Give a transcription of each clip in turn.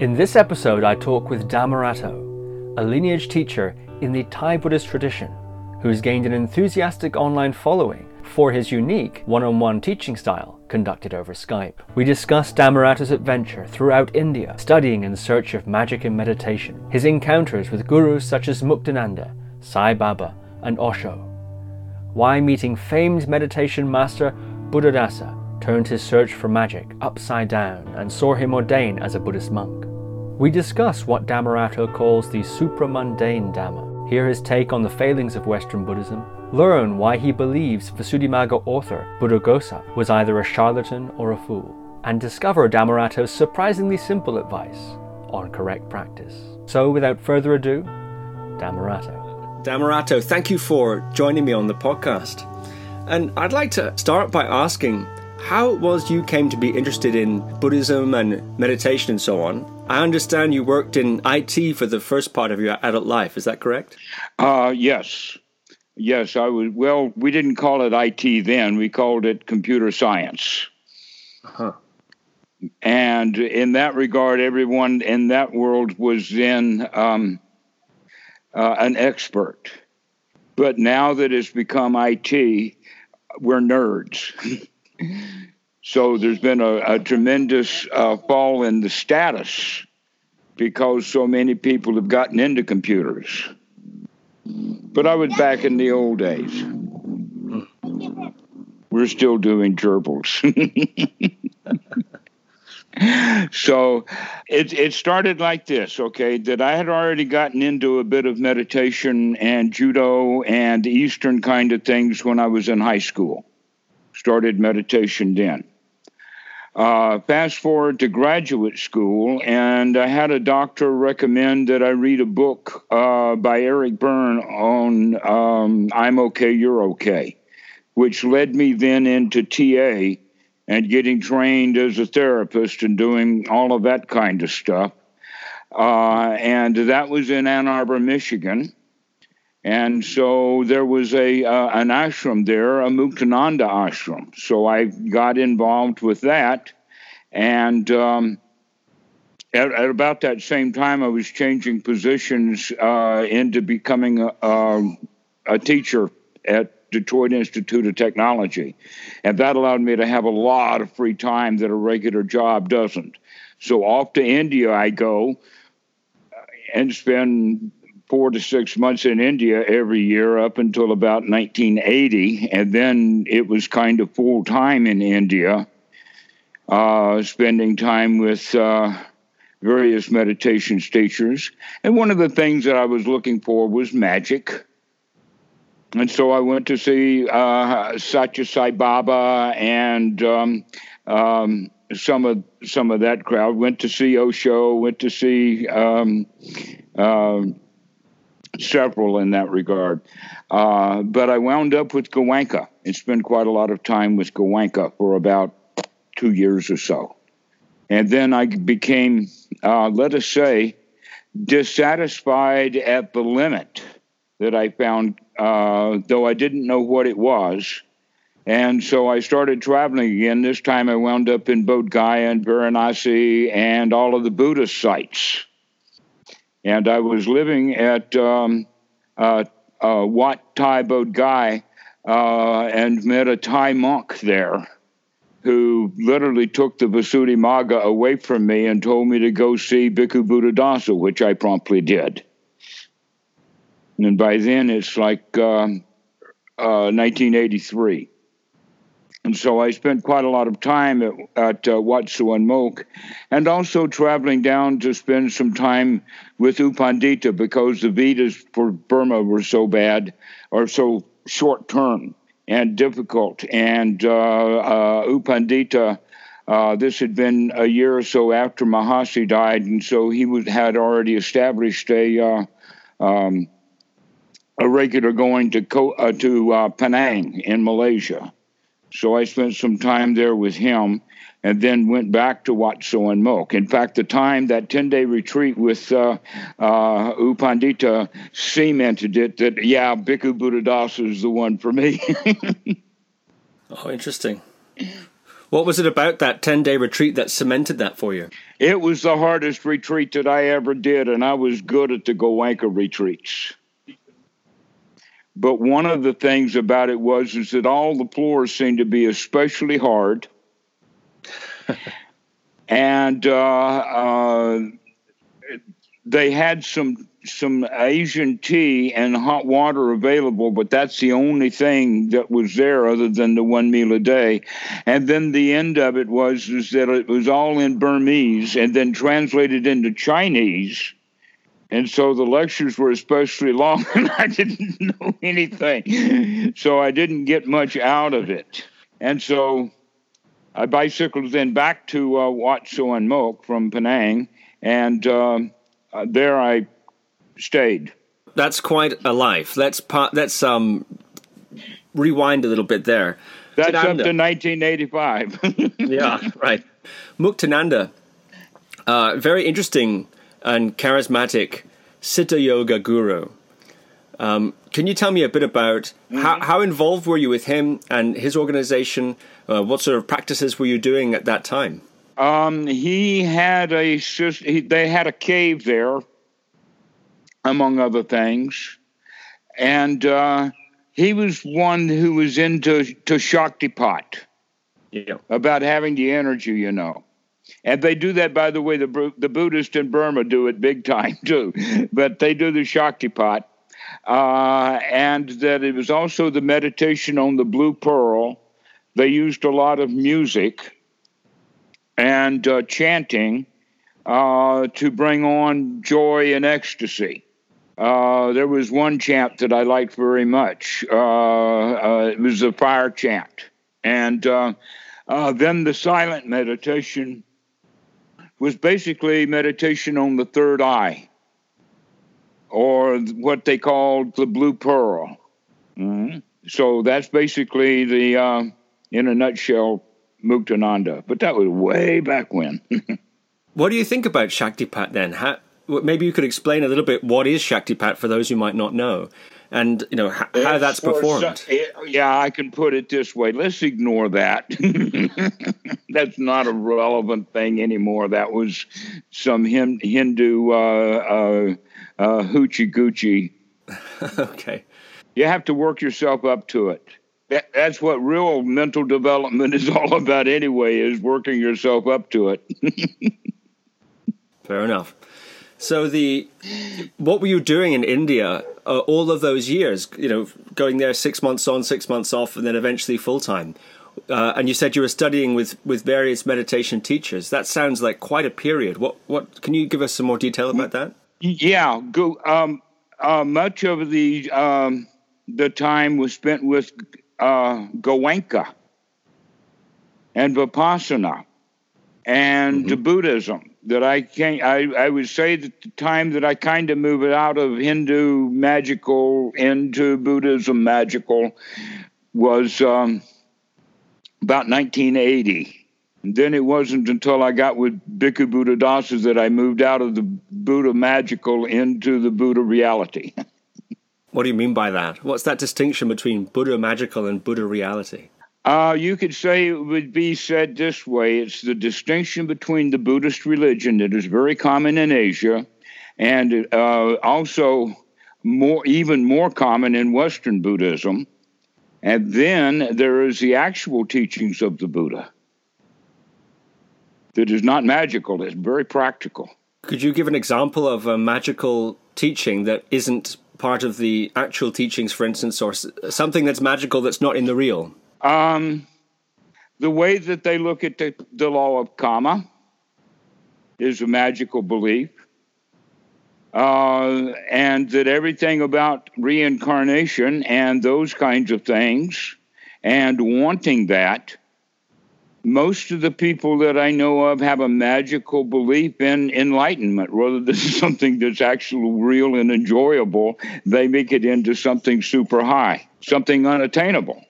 In this episode, I talk with Dhammarato, a lineage teacher in the Thai Buddhist tradition who's gained an enthusiastic online following for his unique one on one teaching style conducted over Skype. We discuss Dhammarato's adventure throughout India, studying in search of magic and meditation, his encounters with gurus such as Muktananda, Sai Baba, and Osho, why meeting famed meditation master Buddhadasa turned his search for magic upside down and saw him ordain as a Buddhist monk. We discuss what Dhammarato calls the supramundane Dhamma, hear his take on the failings of Western Buddhism, learn why he believes Visuddhimagga author Buddhaghosa was either a charlatan or a fool, and discover Dhammarato's surprisingly simple advice on correct practice. So, without further ado, Dhammarato. Dhammarato, thank you for joining me on the podcast. And I'd like to start by asking how it was you came to be interested in Buddhism and meditation and so on. I understand you worked in IT for the first part of your adult life. Is that correct? Uh, yes. Yes, I was. Well, we didn't call it IT then. We called it computer science. Huh. And in that regard, everyone in that world was then um, uh, an expert. But now that it's become IT, we're nerds. so there's been a, a tremendous uh, fall in the status because so many people have gotten into computers. But I was back in the old days. We're still doing gerbils. so it it started like this, okay, that I had already gotten into a bit of meditation and judo and Eastern kind of things when I was in high school started meditation then. Uh, fast forward to graduate school, and I had a doctor recommend that I read a book uh, by Eric Berne on um, I'm Okay, You're Okay, which led me then into TA and getting trained as a therapist and doing all of that kind of stuff. Uh, and that was in Ann Arbor, Michigan. And so there was a uh, an ashram there, a Muktananda ashram. So I got involved with that, and um, at, at, about that same time, I was changing positions uh, into becoming a, a, a teacher at Detroit Institute of Technology, and that allowed me to have a lot of free time that a regular job doesn't. So off to India I go and spend four to six months in India every year up until about 1980. And then it was kind of full time in India, uh, spending time with uh, various meditation teachers. And one of the things that I was looking for was magic. And so I went to see uh, Satya Sai Baba and um, um, some of some of that crowd. Went to see Osho. Went to see um, uh, several in that regard. Uh, but I wound up with Goenka and spent quite a lot of time with Goenka for about two years or so. And then I became, uh, let us say, dissatisfied at the limit that I found, uh, though I didn't know what it was. And so I started traveling again. This time I wound up in Bodh Gaya and Varanasi and all of the Buddhist sites and I was living at um, uh, uh, Wat Thai Bodh Gaya uh, and met a Thai monk there who literally took the Visuddhimagga away from me and told me to go see Bhikkhu Buddhadasa, which I promptly did. And by then it's like um, uh, 1983. And so I spent quite a lot of time at, at uh, and also traveling down to spend some time with U Pandita because the visas for Burma were so bad or so short term and difficult. And uh, uh, U Pandita, uh, this had been a year or so after Mahasi died, and so he was, had already established a uh, um, a regular going to uh, to uh, Penang in Malaysia. So I spent some time there with him and then went back to Wat Suan Mok. In fact, the time that 10 day retreat with uh, uh, U Pandita cemented it that, yeah, Bhikkhu Buddhadasa is the one for me. oh, interesting. What was it about that 10 day retreat that cemented that for you? It was the hardest retreat that I ever did, and I was good at the Goenka retreats. But one of the things about it was is that all the floors seemed to be especially hard. and uh, uh, they had some some Asian tea and hot water available, but that's the only thing that was there other than the one meal a day. And then the end of it was is that it was all in Burmese and then translated into Chinese. And so the lectures were especially long, and I didn't know anything. So I didn't get much out of it. And so I bicycled then back to uh, Wat Suan Mok from Penang, and uh, uh, there I stayed. That's quite a life. Let's part. Let's um rewind a little bit there. That's up to 1985. yeah, right. Muktananda, uh, very interesting and charismatic Siddha Yoga guru. Um, can you tell me a bit about mm-hmm. how, how involved were you with him and his organization? Uh, what sort of practices were you doing at that time? Um, he had a he, they had a cave there among other things. And uh, he was one who was into to Shaktipat, yeah. about having the energy, you know. And they do that, by the way, the, the Buddhists in Burma do it big time too. But they do the Shaktipat. Uh, and that it was also the meditation on the blue pearl. They used a lot of music and uh, chanting uh, to bring on joy and ecstasy. Uh, there was one chant that I liked very much. Uh, uh, it was the fire chant. And uh, then the silent meditation was basically meditation on the third eye, or what they called the blue pearl. Mm-hmm. So that's basically the, in a nutshell, Muktananda. But that was way back when. what do you think about Shaktipat then? How, maybe you could explain a little bit what is Shaktipat for those who might not know, and you know how, how that's performed. yeah, I can put it this way. Let's ignore that. that's not a relevant thing anymore. That was some Hindu uh, uh, uh, hoochie goochie. okay. You have to work yourself up to it. That, that's what real mental development is all about anyway is working yourself up to it fair enough so the what were you doing in India uh, all of those years? You know, going there six months on, six months off, and then eventually full time. Uh, and you said you were studying with, with various meditation teachers. That sounds like quite a period. What what can you give us some more detail about that? Yeah, go. Um, uh, much of the um, the time was spent with uh, Goenka and Vipassana and mm-hmm. Buddhism that I can't. I, I would say that the time that I kind of moved out of Hindu magical into Buddhism magical was um, about 1980. And then it wasn't until I got with Bhikkhu Buddhadasa that I moved out of the Buddha magical into the Buddha reality. what do you mean by that? What's that distinction between Buddha magical and Buddha reality? Uh, you could say it would be said this way it's the distinction between the Buddhist religion that is very common in Asia and uh, also more, even more common in Western Buddhism. And then there is the actual teachings of the Buddha that is not magical, it's very practical. Could you give an example of a magical teaching that isn't part of the actual teachings, for instance, or something that's magical that's not in the real? Um, the way that they look at the, the law of karma is a magical belief. Uh, and that everything about reincarnation and those kinds of things and wanting that, most of the people that I know of have a magical belief in enlightenment. Whether this is something that's actually real and enjoyable, they make it into something super high, something unattainable.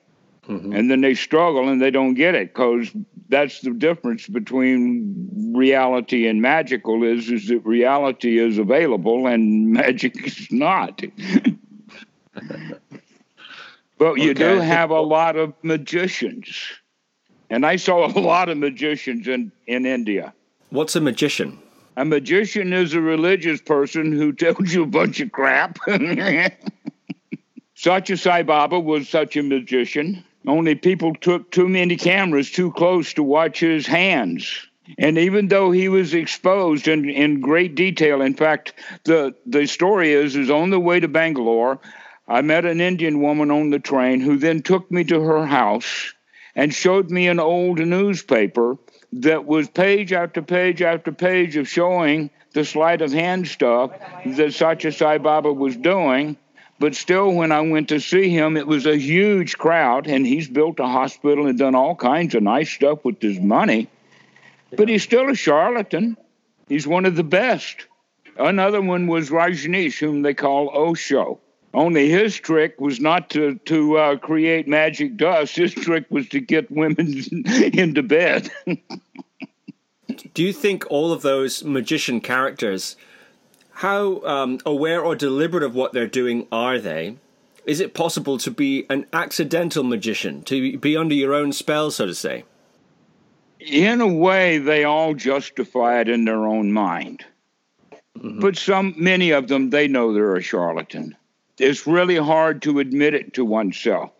Mm-hmm. And then they struggle and they don't get it because that's the difference between reality and magical is is that reality is available and magic is not. but you okay. do have a lot of magicians And I saw a lot of magicians in, in India. What's a magician? A magician is a religious person who tells you a bunch of crap. Satya Sai Baba was such a magician. Only people took too many cameras too close to watch his hands. And even though he was exposed in, in great detail, in fact, the, the story is, is on the way to Bangalore, I met an Indian woman on the train who then took me to her house and showed me an old newspaper that was page after page after page of showing the sleight of hand stuff that Satya Sai Baba was doing. But still, when I went to see him, it was a huge crowd, and he's built a hospital and done all kinds of nice stuff with his money. But he's still a charlatan. He's one of the best. Another one was Rajneesh, whom they call Osho. Only his trick was not to to uh, create magic dust. His trick was to get women into bed. Do you think all of those magician characters, how um, aware or deliberate of what they're doing are they? Is it possible to be an accidental magician, to be under your own spell, so to say? In a way, they all justify it in their own mind. Mm-hmm. But some, many of them, they know they're a charlatan it's really hard to admit it to oneself.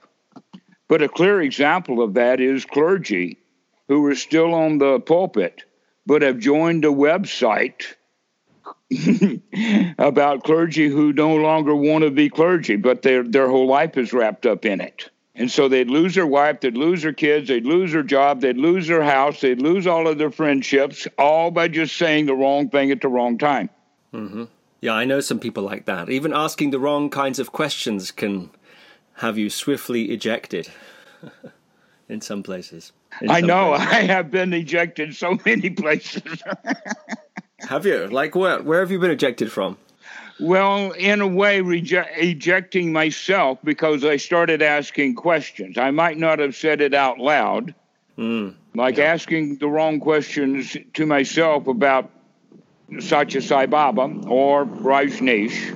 But a clear example of that is clergy who are still on the pulpit but have joined a website about clergy who no longer want to be clergy, but their their whole life is wrapped up in it. And so they'd lose their wife, they'd lose their kids, they'd lose their job, they'd lose their house, they'd lose all of their friendships, all by just saying the wrong thing at the wrong time. Mm-hmm. Yeah, I know some people like that. Even asking the wrong kinds of questions can have you swiftly ejected in some places. In I some know. Places. I have been ejected so many places. Have you? Like where? Where have you been ejected from? Well, in a way, reject, ejecting myself because I started asking questions. I might not have said it out loud, mm, like yeah. asking the wrong questions to myself about Satya Sai Baba or Rajneesh.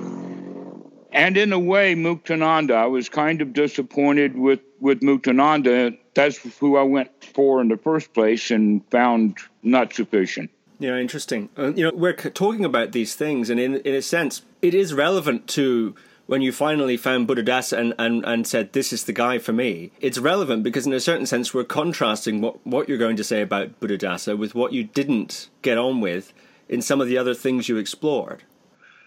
And in a way, Muktananda, I was kind of disappointed with, with Muktananda. That's who I went for in the first place and found not sufficient. Yeah, interesting. Uh, you know, we're talking about these things, and in, in a sense, it is relevant to when you finally found Buddhadasa and, and, and said, This is the guy for me. It's relevant because, in a certain sense, we're contrasting what, what you're going to say about Buddhadasa with what you didn't get on with in some of the other things you explored.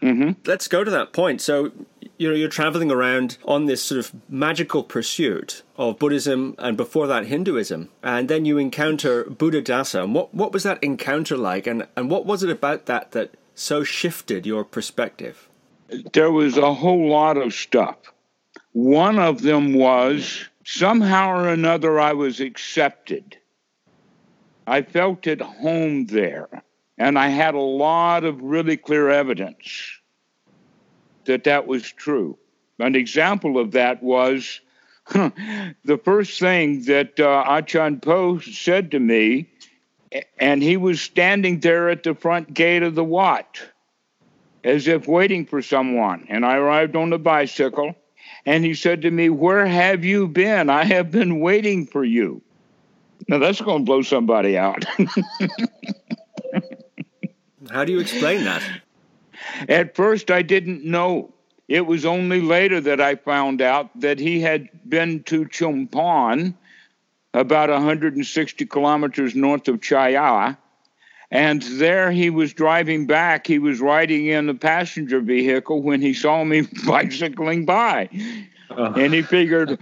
Mm-hmm. Let's go to that point. So, you know, you're traveling around on this sort of magical pursuit of Buddhism and before that Hinduism, and then you encounter Buddhadasa. And what what was that encounter like, and and what was it about that that so shifted your perspective? There was a whole lot of stuff. One of them was somehow or another I was accepted. I felt at home there. And I had a lot of really clear evidence that that was true. An example of that was the first thing that uh, Achan Po said to me, and he was standing there at the front gate of the Wat, as if waiting for someone. And I arrived on the bicycle, and he said to me, Where have you been? I have been waiting for you. Now that's going to blow somebody out. How do you explain that? At first, I didn't know. It was only later that I found out that he had been to Chumphon, about 160 kilometers north of Chaya. And there he was driving back. He was riding in a passenger vehicle when he saw me bicycling by. Uh. And he figured,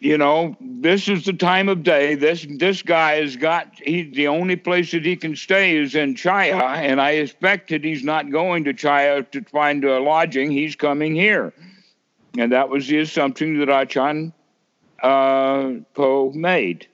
you know, this is the time of day. This this guy has got he the only place that he can stay is in Chaya, and I expect that he's not going to Chaya to find a lodging. He's coming here, and that was the assumption that Achan uh, made.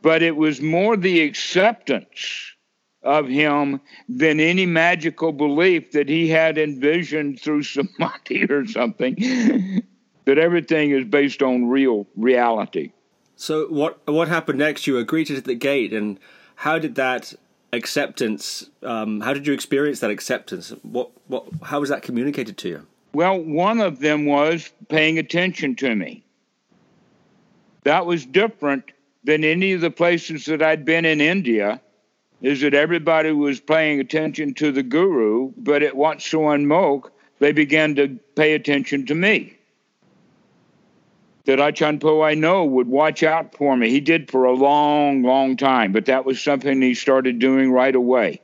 But it was more the acceptance of him than any magical belief that he had envisioned through samadhi or something that everything is based on real reality. So what what happened next? You were greeted at the gate, and how did that acceptance? Um, how did you experience that acceptance? What what? How was that communicated to you? Well, one of them was paying attention to me. That was different than any of the places that I'd been in India is that everybody was paying attention to the guru, but at Wat Suan Mok, they began to pay attention to me. That Achan Po I know would watch out for me. He did for a long, long time, but that was something he started doing right away.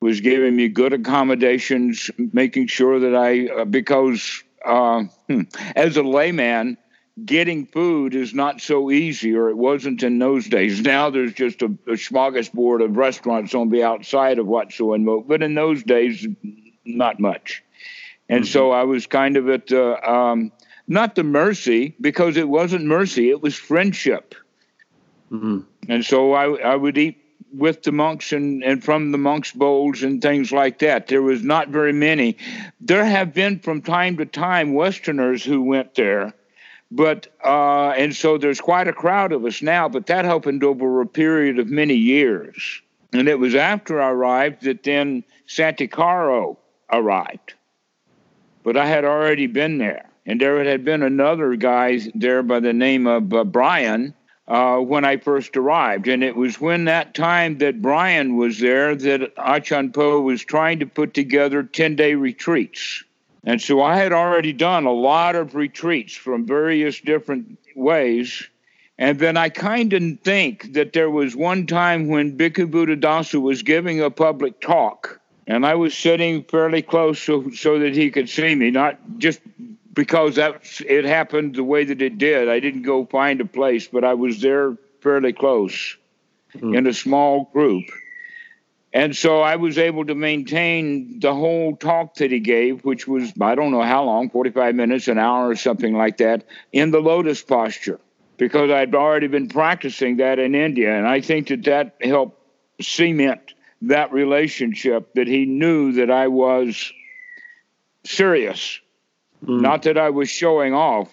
Was giving me good accommodations, making sure that I, uh, because uh, hmm, as a layman, getting food is not so easy, or it wasn't in those days. Now there's just a, a smorgasbord of restaurants on the outside of Wat Suan Mok, but in those days, not much. And mm-hmm. so I was kind of at the, um, not the mercy, because it wasn't mercy, it was friendship. Mm-hmm. And so I, I would eat with the monks and, and from the monks' bowls and things like that. There was not very many. There have been from time to time Westerners who went there but uh, and so there's quite a crowd of us now, but that happened over a period of many years. And it was after I arrived that then Santikaro arrived. But I had already been there. And there had been another guy there by the name of uh, Brian uh, when I first arrived. And it was when that time that Brian was there that Achan Po was trying to put together 10 day retreats. And so I had already done a lot of retreats from various different ways. And then I kind of think that there was one time when Bhikkhu Buddhadasa was giving a public talk, and I was sitting fairly close so, so that he could see me, not just because it happened the way that it did. I didn't go find a place, but I was there fairly close mm. in a small group. And so I was able to maintain the whole talk that he gave, which was, I don't know how long, 45 minutes, an hour, or something like that, in the lotus posture, because I'd already been practicing that in India. And I think that that helped cement that relationship that he knew that I was serious. Mm. Not that I was showing off,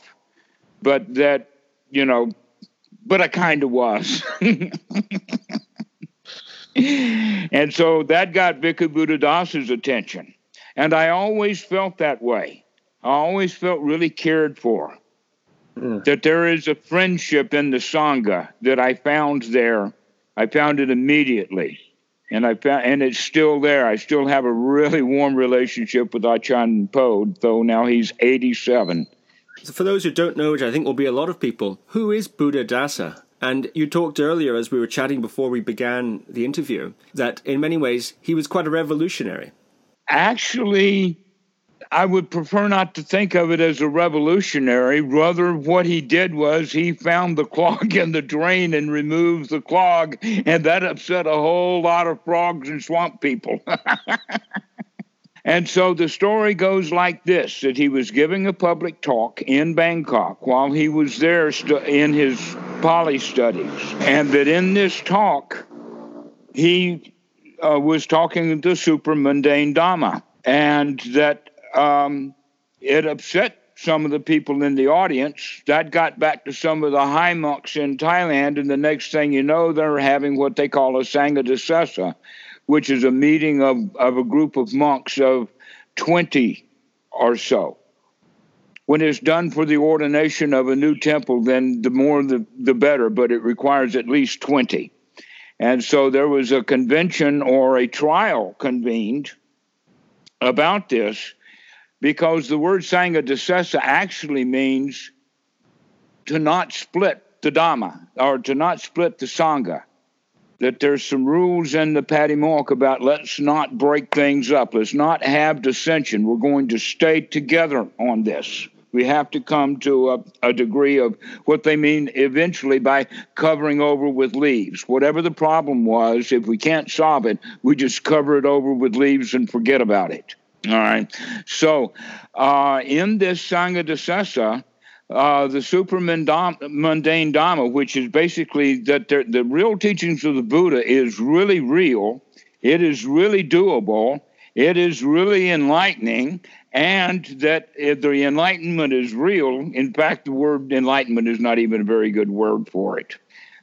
but that, you know, but I kind of was. and so that got Bhikkhu Buddhadasa's attention. And I always felt that way. I always felt really cared for. Mm. That there is a friendship in the Sangha that I found there. I found it immediately. And I found, and it's still there. I still have a really warm relationship with Achan Po, though now he's 87. So for those who don't know, which I think will be a lot of people, who is Buddhadasa? And you talked earlier, as we were chatting before we began the interview, that in many ways he was quite a revolutionary. Actually, I would prefer not to think of it as a revolutionary. Rather, what he did was he found the clog in the drain and removed the clog, and that upset a whole lot of frogs and swamp people. And so the story goes like this that he was giving a public talk in Bangkok while he was there stu- in his Pali studies. And that in this talk, he uh, was talking the supramundane Dhamma. And that um, it upset some of the people in the audience. That got back to some of the high monks in Thailand. And the next thing you know, they're having what they call a Sanghadisesa which is a meeting of, of a group of monks of 20 or so. When it's done for the ordination of a new temple, then the more the, the better, but it requires at least 20. And so there was a convention or a trial convened about this because the word Sanghadisesa actually means to not split the Dhamma or to not split the Sangha that there's some rules in the Patimokkha about let's not break things up. Let's not have dissension. We're going to stay together on this. We have to come to a, a, degree of what they mean eventually by covering over with leaves. Whatever the problem was, if we can't solve it, we just cover it over with leaves and forget about it. All right. So, uh, in this Sanghadisesa, uh, the supramundane Dhamma, which is basically that the real teachings of the Buddha is really real, it is really doable, it is really enlightening, and that the enlightenment is real. In fact, the word enlightenment is not even a very good word for it.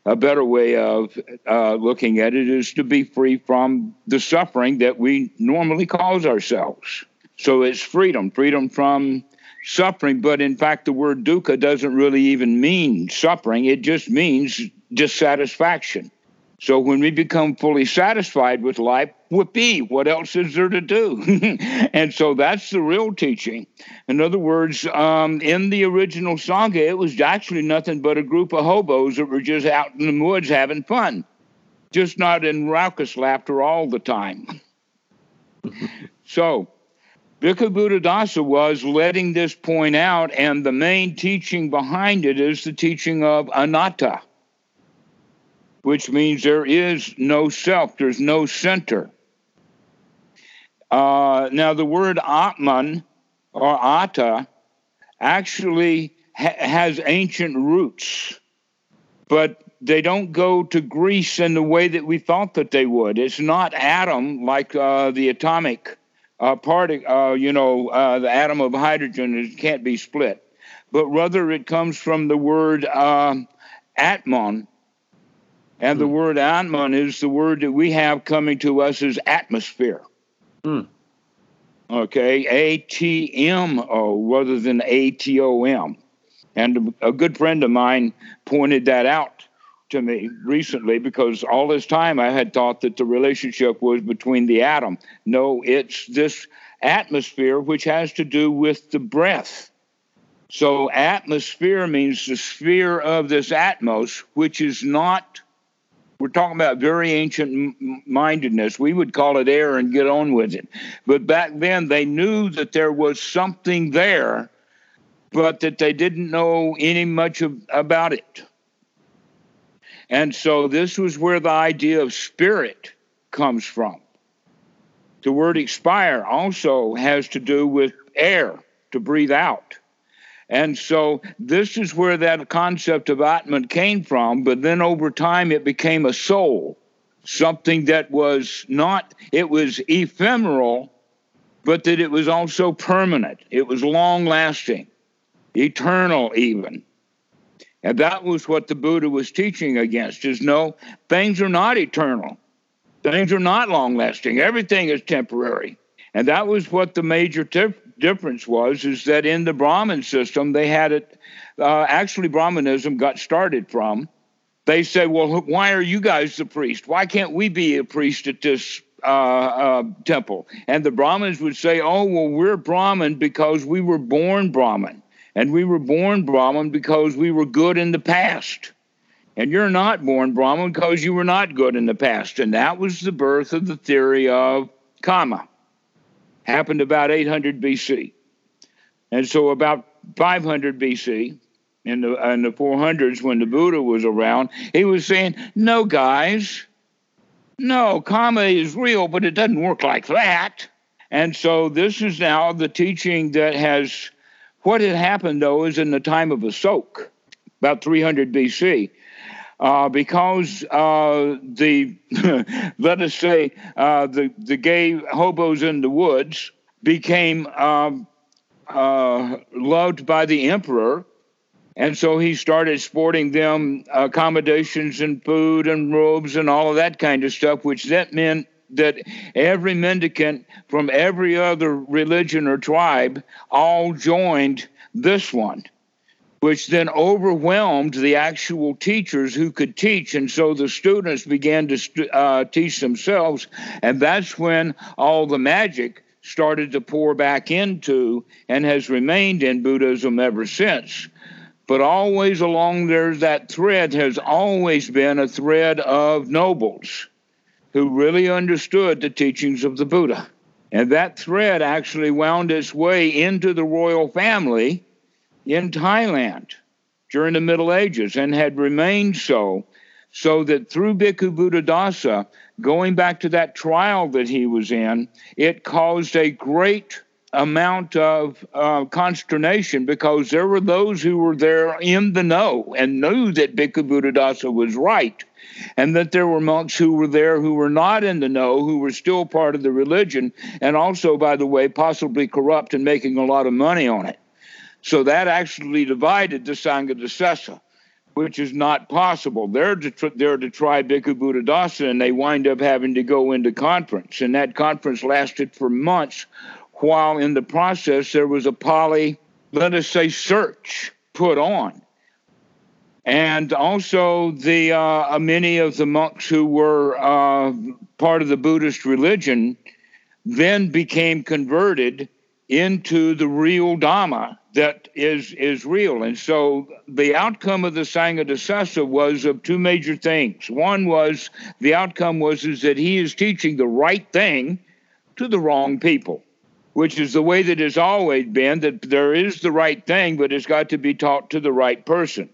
A better way of uh, looking at it is to be free from the suffering that we normally cause ourselves. So it's freedom, freedom from suffering, but in fact, the word dukkha doesn't really even mean suffering. It just means dissatisfaction. So when we become fully satisfied with life, whoopee, what else is there to do? and so that's the real teaching. In other words, um, in the original Sangha, it was actually nothing but a group of hobos that were just out in the woods having fun, just not in raucous laughter all the time. so Bhikkhu Buddhadasa was letting this point out, and the main teaching behind it is the teaching of anatta which means there is no self, there's no center. Uh, now, the word Atman or Atta actually ha- has ancient roots, but they don't go to Greece in the way that we thought that they would. It's not atom like uh, the atomic uh, uh, you know, uh, the atom of hydrogen it can't be split, but rather it comes from the word um, atmon, and the hmm. word Atman is the word that we have coming to us as atmosphere. Mm. Okay, A T M O rather than A T O M. And a good friend of mine pointed that out to me recently because all this time I had thought that the relationship was between the atom. No, it's this atmosphere which has to do with the breath. So, atmosphere means the sphere of this atmos, which is not we're talking about very ancient mindedness. We would call it air and get on with it. But back then, they knew that there was something there, but that they didn't know any much of, about it. And so, this was where the idea of spirit comes from. The word expire also has to do with air, to breathe out. And so this is where that concept of Atman came from, but then over time it became a soul, something that was not, it was ephemeral, but that it was also permanent. It was long lasting, eternal even. And that was what the Buddha was teaching against is no, things are not eternal. Things are not long lasting. Everything is temporary. And that was what the major tip difference was is that in the Brahmin system, they had it. Uh, actually, Brahmanism got started from. They said, "Well, why are you guys the priest? Why can't we be a priest at this uh, uh, temple?" And the Brahmins would say, "Oh, well, we're Brahmin because we were born Brahmin, and we were born Brahmin because we were good in the past." And you're not born Brahmin because you were not good in the past. And that was the birth of the theory of karma happened about 800 BC. And so, about 500 BC, in the, in the 400s, when the Buddha was around, he was saying, No, guys, no, karma is real, but it doesn't work like that. And so, this is now the teaching that has. What had happened, though, is in the time of Asok, about 300 BC. Uh, because uh, the let us say uh, the the gay hobos in the woods became um, uh, loved by the emperor, and so he started sporting them accommodations and food and robes and all of that kind of stuff, which that meant that every mendicant from every other religion or tribe all joined this one which then overwhelmed the actual teachers who could teach. And so the students began to uh, teach themselves. And that's when all the magic started to pour back into and has remained in Buddhism ever since. But always along there, that thread has always been a thread of nobles who really understood the teachings of the Buddha. And that thread actually wound its way into the royal family in Thailand during the Middle Ages and had remained so, so that through Bhikkhu Buddhadasa, going back to that trial that he was in, it caused a great amount of uh, consternation because there were those who were there in the know and knew that Bhikkhu Buddhadasa was right. And that there were monks who were there who were not in the know, who were still part of the religion, and also, by the way, possibly corrupt and making a lot of money on it. So that actually divided the Sangha Sessa, which is not possible. They're to, they're to try Bhikkhu Buddhadasa, and they wind up having to go into conference. And that conference lasted for months, while in the process there was a poly, let us say, search put on. and also the uh, many of the monks who were uh, part of the Buddhist religion then became converted into the real Dhamma that is is real. And so the outcome of the Sangha Sessa was of two major things. One was the outcome was is that he is teaching the right thing to the wrong people, which is the way that has always been that there is the right thing, but it's got to be taught to the right person.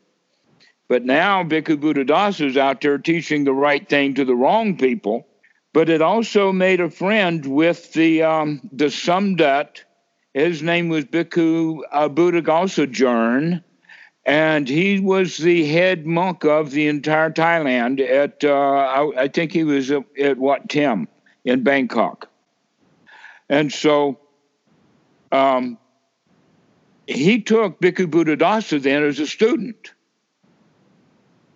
But now Bhikkhu Buddhadasa is out there teaching the right thing to the wrong people. But it also made a friend with the um, the Sumdat his name was Bhikkhu Buddhaghosa and he was the head monk of the entire Thailand at, uh, I, I, think he was at, at Wat Tim in Bangkok. And so um, he took Bhikkhu Buddhadasa then as a student.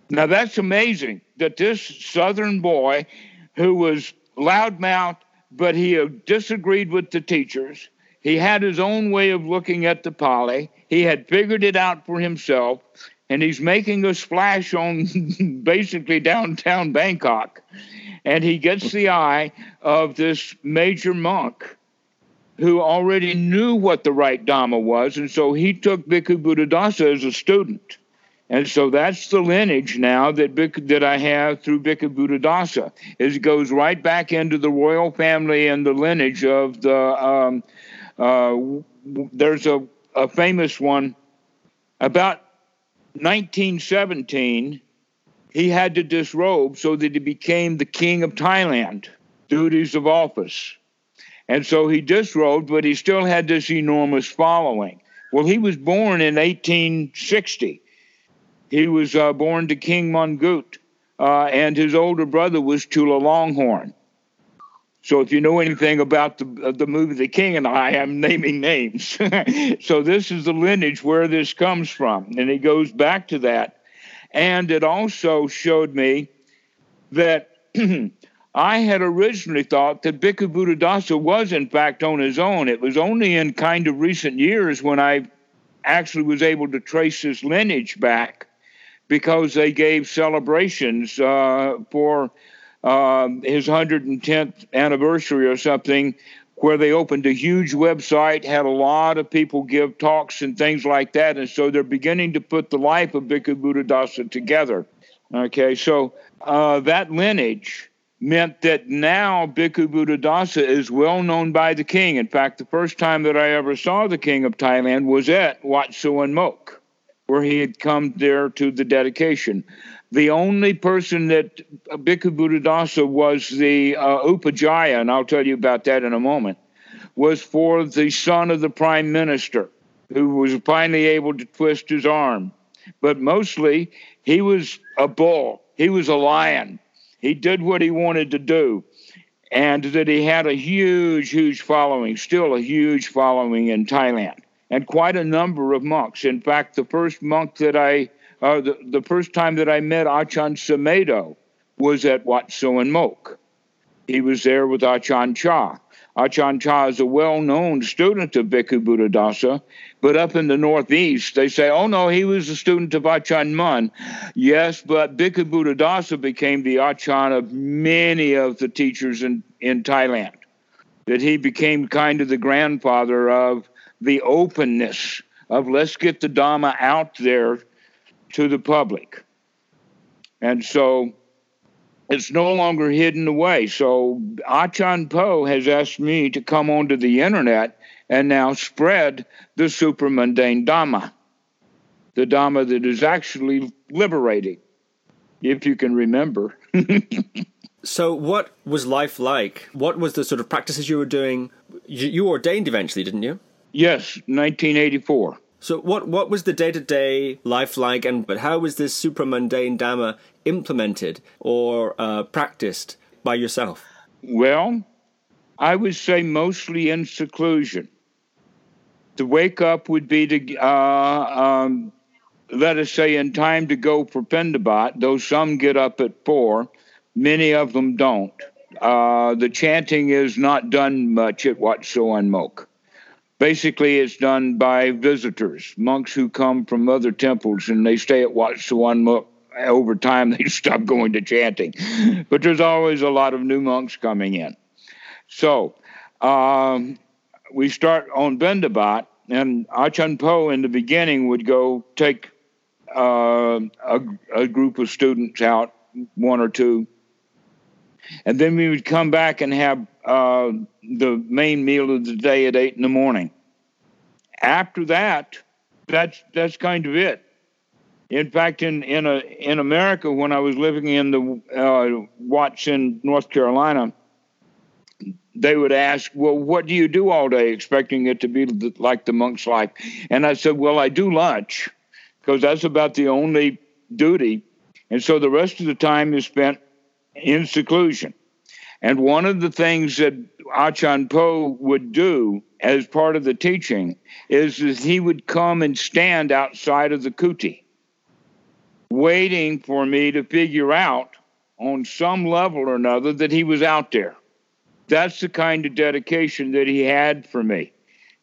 Now that's amazing that this southern boy who was loudmouth, but he disagreed with the teachers, he had his own way of looking at the Pali. He had figured it out for himself, and he's making a splash on basically downtown Bangkok. And he gets the eye of this major monk who already knew what the right Dhamma was. And so he took Bhikkhu Buddhadasa as a student. And so that's the lineage now that that I have through Bhikkhu Buddhadasa. It goes right back into the royal family and the lineage of the um, uh, there's a, a famous one about 1917. He had to disrobe so that he became the king of Thailand, duties of office. And so he disrobed, but he still had this enormous following. Well, he was born in 1860. He was uh, born to King Mongkut, uh, and his older brother was Chulalongkorn. So if you know anything about the uh, the movie The King and I, I'm naming names. so this is the lineage where this comes from, and it goes back to that. And it also showed me that I had originally thought that Bhikkhu Buddhadasa was in fact on his own. It was only in kind of recent years when I actually was able to trace his lineage back because they gave celebrations uh, for um, his 110th anniversary or something, where they opened a huge website, had a lot of people give talks and things like that. And so they're beginning to put the life of Bhikkhu Buddhadasa together. Okay, so uh, that lineage meant that now Bhikkhu Buddhadasa is well known by the king. In fact, the first time that I ever saw the king of Thailand was at Wat Suan Mok, where he had come there to the dedication. The only person that Bhikkhu Buddhadasa was the uh, Upajjhaya, and I'll tell you about that in a moment, was for the son of the prime minister who was finally able to twist his arm. But mostly, he was a bull, he was a lion. He did what he wanted to do. And that he had a huge, huge following, still a huge following in Thailand, and quite a number of monks. In fact, the first monk that I uh, the, the first time that I met Achan Sumedho was at Wat Suan Mok. He was there with Achan Cha. Achan Cha is a well known student of Bhikkhu Buddhadasa, but up in the Northeast, they say, oh no, he was a student of Achan Mun. Yes, but Bhikkhu Buddhadasa became the Achan of many of the teachers in, in Thailand. That he became kind of the grandfather of the openness of let's get the Dhamma out there to the public. And so it's no longer hidden away. So Achan Po has asked me to come onto the internet and now spread the supramundane Dhamma, the Dhamma that is actually liberating, if you can remember. so, what was life like? What was the sort of practices you were doing? You, you ordained eventually, didn't you? Yes, 1984. So, what, what was the day to day life like, and but how was this supramundane Dhamma implemented or uh, practiced by yourself? Well, I would say mostly in seclusion. To wake up would be to, uh, um, let us say, in time to go for Pendabat, though some get up at four, many of them don't. Uh, the chanting is not done much at Wat Suan Mok Basically, it's done by visitors, monks who come from other temples and they stay at Wat Suan Mokkh. Over time, they stop going to chanting. But there's always a lot of new monks coming in. So um, we start on Bendabat, and Achan Po in the beginning would go take uh, a, a group of students out, one or two, and then we would come back and have uh, the main meal of the day at eight in the morning. After that, that's that's kind of it. In fact, in in a in America, when I was living in the uh, Watts in North Carolina, they would ask, "Well, what do you do all day?" Expecting it to be like the monk's life, and I said, "Well, I do lunch, because that's about the only duty, and so the rest of the time is spent in seclusion." And one of the things that Achan Po would do as part of the teaching is that he would come and stand outside of the kuti, waiting for me to figure out on some level or another that he was out there. That's the kind of dedication that he had for me.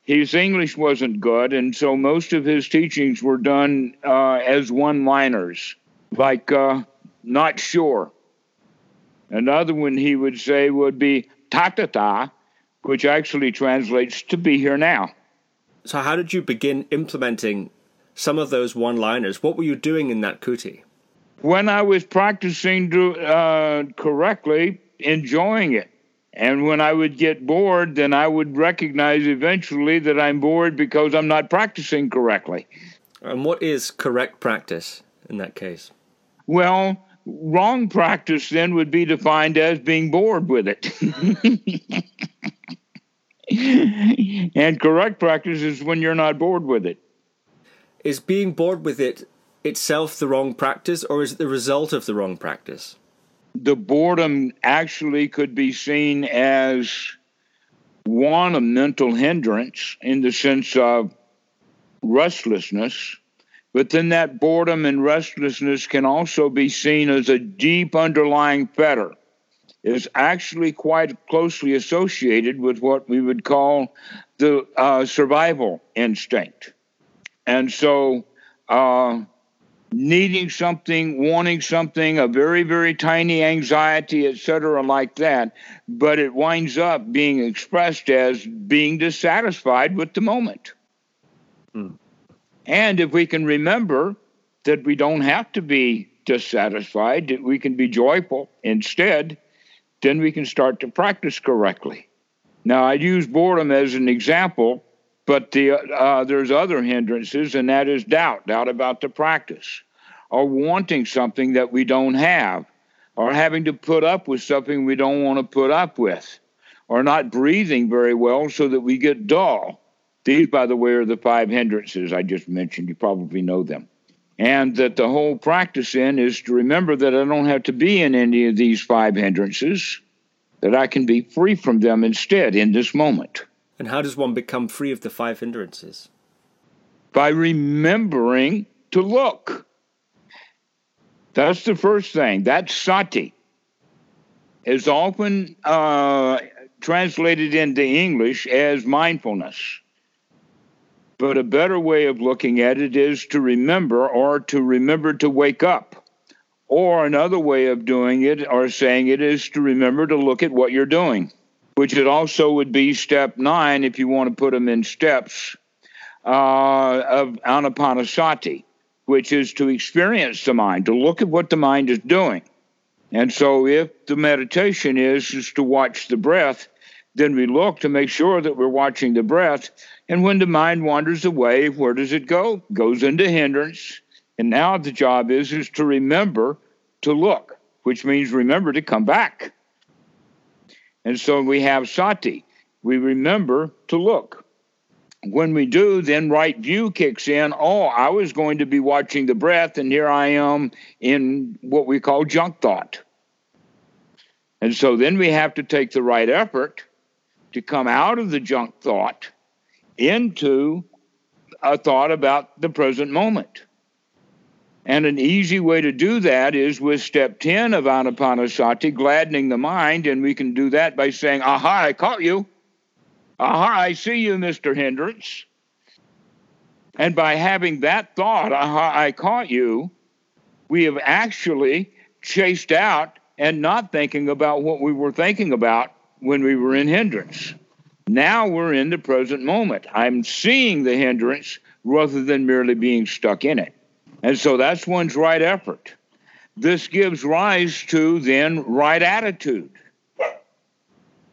His English wasn't good, and so most of his teachings were done uh, as one liners, like uh, not sure. Another one he would say would be tathata, which actually translates to be here now. So, how did you begin implementing some of those one liners? What were you doing in that kuti? When I was practicing to, uh, correctly, enjoying it. And when I would get bored, then I would recognize eventually that I'm bored because I'm not practicing correctly. And what is correct practice in that case? Well, wrong practice then would be defined as being bored with it. and correct practice is when you're not bored with it. Is being bored with it itself the wrong practice, or is it the result of the wrong practice? The boredom actually could be seen as one, a mental hindrance in the sense of restlessness, but then that boredom and restlessness can also be seen as a deep underlying fetter It is actually quite closely associated with what we would call the uh, survival instinct. And so, uh, needing something, wanting something, a very, very tiny anxiety, etc., like that, but it winds up being expressed as being dissatisfied with the moment. Hmm. And if we can remember that we don't have to be dissatisfied, that we can be joyful instead, then we can start to practice correctly. Now, I use boredom as an example, but the, uh, there's other hindrances, and that is doubt doubt about the practice, or wanting something that we don't have, or having to put up with something we don't want to put up with, or not breathing very well so that we get dull. These, by the way, are the five hindrances I just mentioned. You probably know them and that the whole practice in is to remember that I don't have to be in any of these five hindrances, that I can be free from them instead in this moment. And how does one become free of the five hindrances? By remembering to look. That's the first thing. That's sati. Is often uh, translated into English as mindfulness. But a better way of looking at it is to remember or to remember to wake up. Or another way of doing it or saying it is to remember to look at what you're doing, which it also would be step nine if you want to put them in steps uh, of anapanasati, which is to experience the mind, to look at what the mind is doing. And so if the meditation is, is to watch the breath, then we look to make sure that we're watching the breath and when the mind wanders away, where does it go? Goes into hindrance. And now the job is is to remember to look, which means remember to come back. And so we have sati. We remember to look. When we do, then right view kicks in. Oh, I was going to be watching the breath, and here I am in what we call junk thought. And so then we have to take the right effort to come out of the junk thought into a thought about the present moment. And an easy way to do that is with step 10 of Anapanasati, gladdening the mind. And we can do that by saying, Aha, I caught you. aha, I see you, Mr. Hindrance. And by having that thought, aha, I caught you, we have actually chased out and not thinking about what we were thinking about when we were in hindrance. Now we're in the present moment. I'm seeing the hindrance rather than merely being stuck in it. And so that's one's right effort. This gives rise to then right attitude.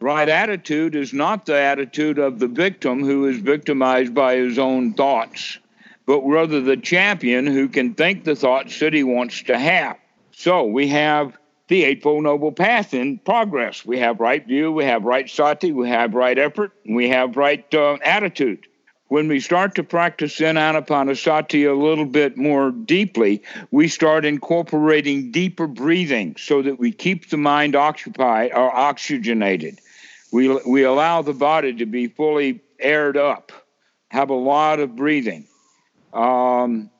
Right attitude is not the attitude of the victim who is victimized by his own thoughts, but rather the champion who can think the thoughts that he wants to have. So we have the Eightfold Noble Path in progress. We have right view, we have right sati, we have right effort, we have right uh, attitude. When we start to practice in Anapanasati a little bit more deeply, we start incorporating deeper breathing so that we keep the mind occupied or oxygenated. We, we allow the body to be fully aired up, have a lot of breathing. Um,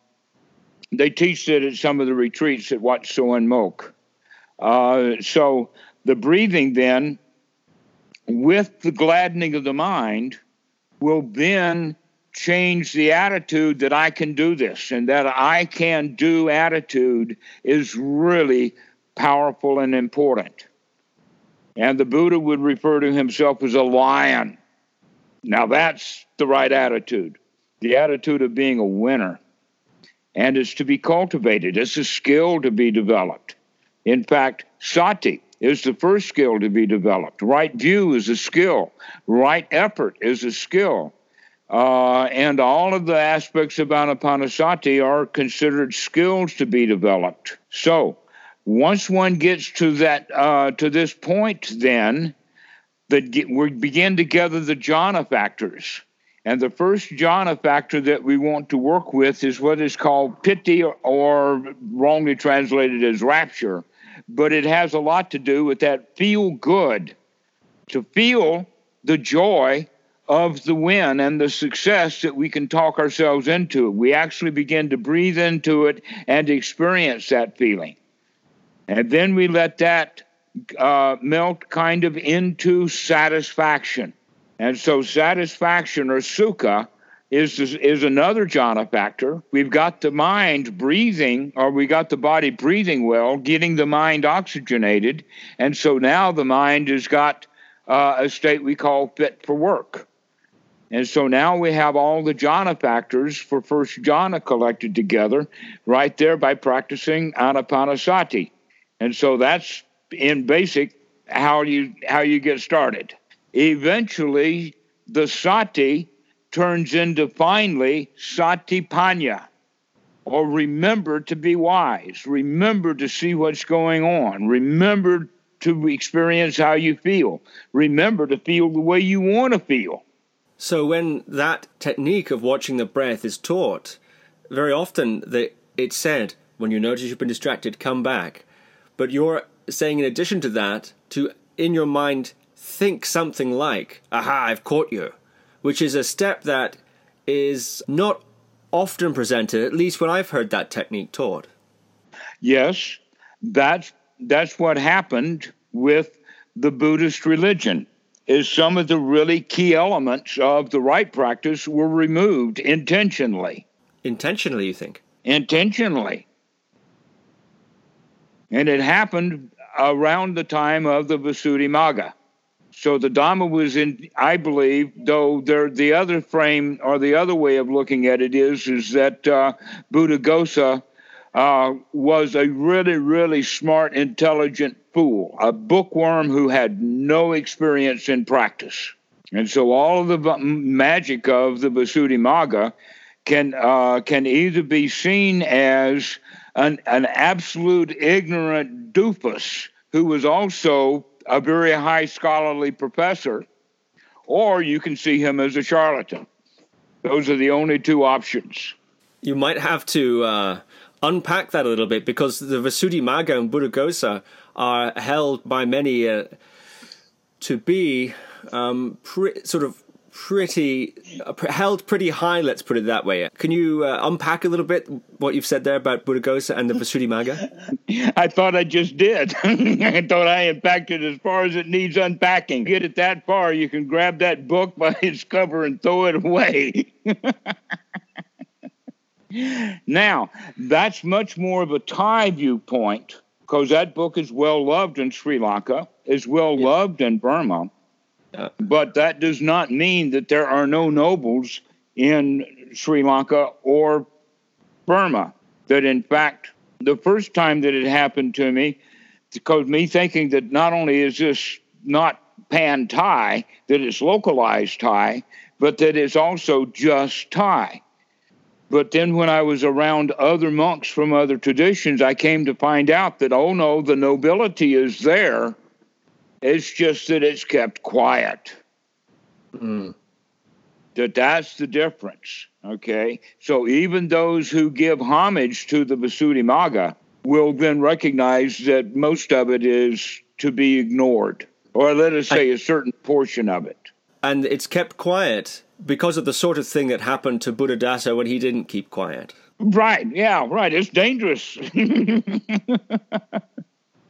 they teach that at some of the retreats at Wat Suan Mokkh. Uh, so the breathing then, with the gladdening of the mind, will then change the attitude that I can do this and that I can do attitude is really powerful and important. And the Buddha would refer to himself as a lion. Now that's the right attitude, the attitude of being a winner. And it's to be cultivated, it's a skill to be developed. In fact, sati is the first skill to be developed. Right view is a skill. Right effort is a skill. Uh, and all of the aspects of anapanasati are considered skills to be developed. So, once one gets to that uh, to this point, then we begin to gather the jhana factors. And the first jhana factor that we want to work with is what is called piti, or wrongly translated as rapture but it has a lot to do with that feel good, to feel the joy of the win and the success that we can talk ourselves into. We actually begin to breathe into it and experience that feeling. And then we let that uh, melt kind of into satisfaction. And so, satisfaction or sukha is is another jhana factor. We've got the mind breathing, or we got the body breathing well, getting the mind oxygenated, and so now the mind has got uh, a state we call fit for work. And so now we have all the jhana factors for first jhana collected together right there by practicing anapanasati. And so that's in basic how you how you get started. Eventually the sati turns into finally satipanya, or remember to be wise, remember to see what's going on, remember to experience how you feel, remember to feel the way you want to feel. So, when that technique of watching the breath is taught, very often it's said, when you notice you've been distracted, come back. But you're saying, in addition to that, to in your mind think something like, aha, I've caught you which is a step that is not often presented, at least when I've heard that technique taught. Yes, that's that's what happened with the Buddhist religion. Is some of the really key elements of the right practice were removed intentionally. Intentionally, you think? Intentionally. And it happened around the time of the Visuddhimagga. So the Dhamma was in, I believe, though there, the other frame or the other way of looking at it is, is that uh, Buddhaghosa uh, was a really, really smart, intelligent fool, a bookworm who had no experience in practice. And so all of the magic of the Visuddhimagga can uh, can either be seen as an, an absolute ignorant doofus who was also a very high scholarly professor, or you can see him as a charlatan. Those are the only two options. You might have to uh, unpack that a little bit because the Visuddhimagga and Buddhaghosa are held by many uh, to be um, pre- sort of pretty uh, held pretty high. Let's put it that way. Can you uh, unpack a little bit what you've said there about Buddhaghosa and the Visuddhimagga? I thought I just did. I thought I unpacked it as far as it needs unpacking. Get it that far, you can grab that book by its cover and throw it away. now, that's much more of a Thai viewpoint because that book is well loved in Sri Lanka, is well loved in Burma but that does not mean that there are no nobles in Sri Lanka or Burma. That in fact, the first time that it happened to me, because me thinking that not only is this not pan Thai, that it's localized Thai, but that it's also just Thai. But then when I was around other monks from other traditions, I came to find out that, oh no, the nobility is there it's just that it's kept quiet. Mm. That that's the difference. Okay. So even those who give homage to the Visuddhimagga will then recognize that most of it is to be ignored, or let us say I, a certain portion of it. And it's kept quiet because of the sort of thing that happened to Buddhadasa when he didn't keep quiet. Right. Yeah. Right. It's dangerous.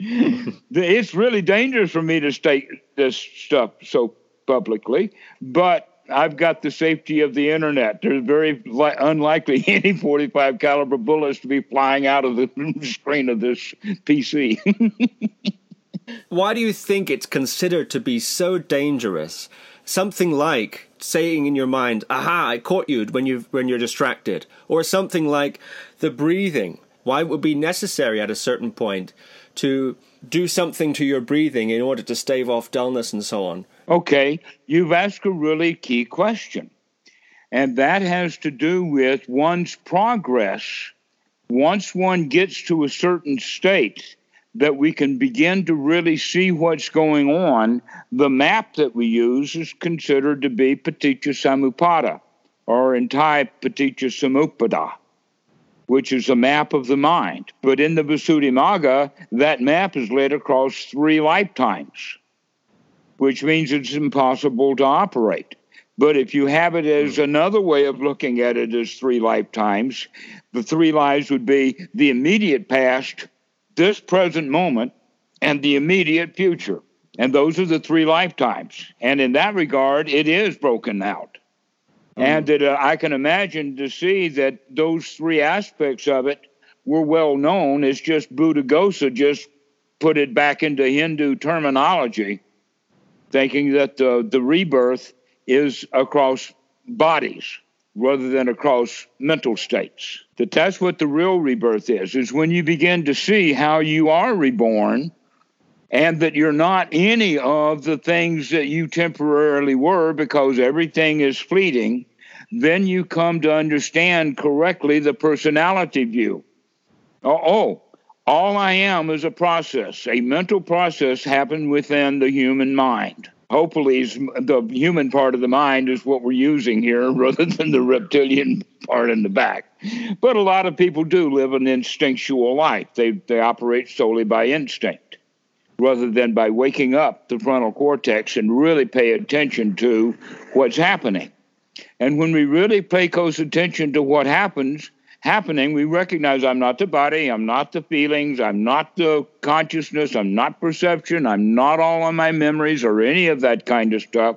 it's really dangerous for me to state this stuff so publicly, but I've got the safety of the internet. There's very li- unlikely any 45 caliber bullets to be flying out of the screen of this PC. Why do you think it's considered to be so dangerous? Something like saying in your mind, "Aha, I caught you" when you when you're distracted, or something like the breathing. Why it would be necessary at a certain point to do something to your breathing in order to stave off dullness and so on? Okay, you've asked a really key question. And that has to do with one's progress. Once one gets to a certain state, that we can begin to really see what's going on, the map that we use is considered to be Paticca Samuppada, or in Thai, Paticca Samuppada which is a map of the mind. But in the Visuddhimagga, that map is laid across three lifetimes, which means it's impossible to operate. But if you have it as hmm. another way of looking at it as three lifetimes, the three lives would be the immediate past, this present moment, and the immediate future. And those are the three lifetimes. And in that regard, it is broken out. And that uh, I can imagine to see that those three aspects of it were well known. It's just Buddhaghosa just put it back into Hindu terminology, thinking that the, the rebirth is across bodies rather than across mental states. That that's what the real rebirth is, is when you begin to see how you are reborn and that you're not any of the things that you temporarily were because everything is fleeting then you come to understand correctly the personality view. Oh, oh, all I am is a process. A mental process happened within the human mind. Hopefully, the human part of the mind is what we're using here rather than the reptilian part in the back. But a lot of people do live an instinctual life, they, they operate solely by instinct rather than by waking up the frontal cortex and really pay attention to what's happening. And when we really pay close attention to what happens, happening, we recognize I'm not the body, I'm not the feelings, I'm not the consciousness, I'm not perception, I'm not all of my memories or any of that kind of stuff,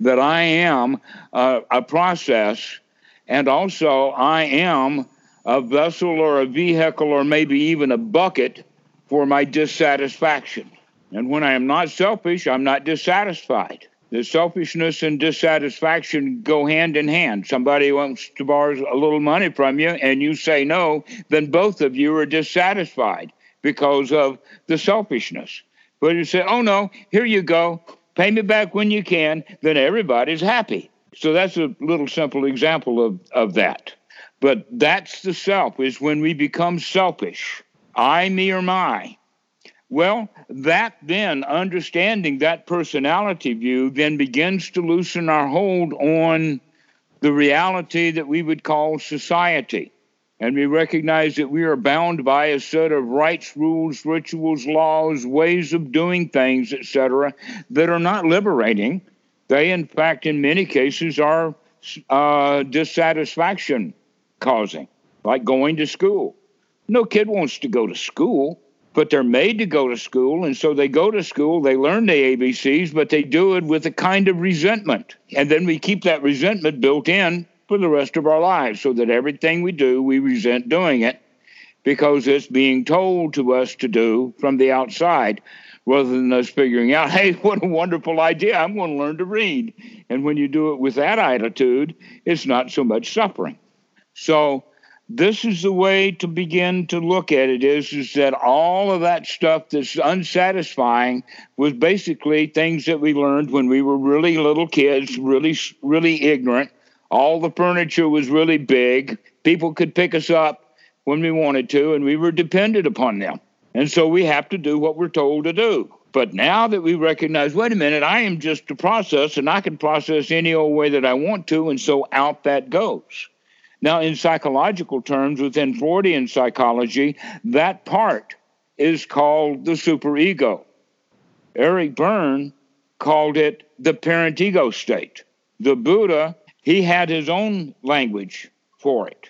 that I am uh, a process, and also I am a vessel or a vehicle or maybe even a bucket for my dissatisfaction. And when I am not selfish, I'm not dissatisfied the selfishness and dissatisfaction go hand in hand. Somebody wants to borrow a little money from you and you say no, then both of you are dissatisfied because of the selfishness. But you say, oh no, here you go, pay me back when you can, then everybody's happy. So that's a little simple example of, of that. But that's the self, is when we become selfish. I, me, or my. Well, that then, understanding that personality view, then begins to loosen our hold on the reality that we would call society. And we recognize that we are bound by a set of rights, rules, rituals, laws, ways of doing things, etc., that are not liberating. They, in fact, in many cases, are uh, dissatisfaction causing, like going to school. No kid wants to go to school, but they're made to go to school. And so they go to school, they learn the ABCs, but they do it with a kind of resentment. And then we keep that resentment built in for the rest of our lives so that everything we do, we resent doing it because it's being told to us to do from the outside rather than us figuring out, hey, what a wonderful idea. I'm going to learn to read. And when you do it with that attitude, it's not so much suffering. So this is the way to begin to look at it is, is that all of that stuff that's unsatisfying was basically things that we learned when we were really little kids, really, really ignorant. All the furniture was really big. People could pick us up when we wanted to, and we were dependent upon them. And so we have to do what we're told to do. But now that we recognize, wait a minute, I am just a process and I can process any old way that I want to, and so out that goes. Now, in psychological terms, within Freudian psychology, that part is called the superego. Eric Berne called it the parent ego state. The Buddha, he had his own language for it.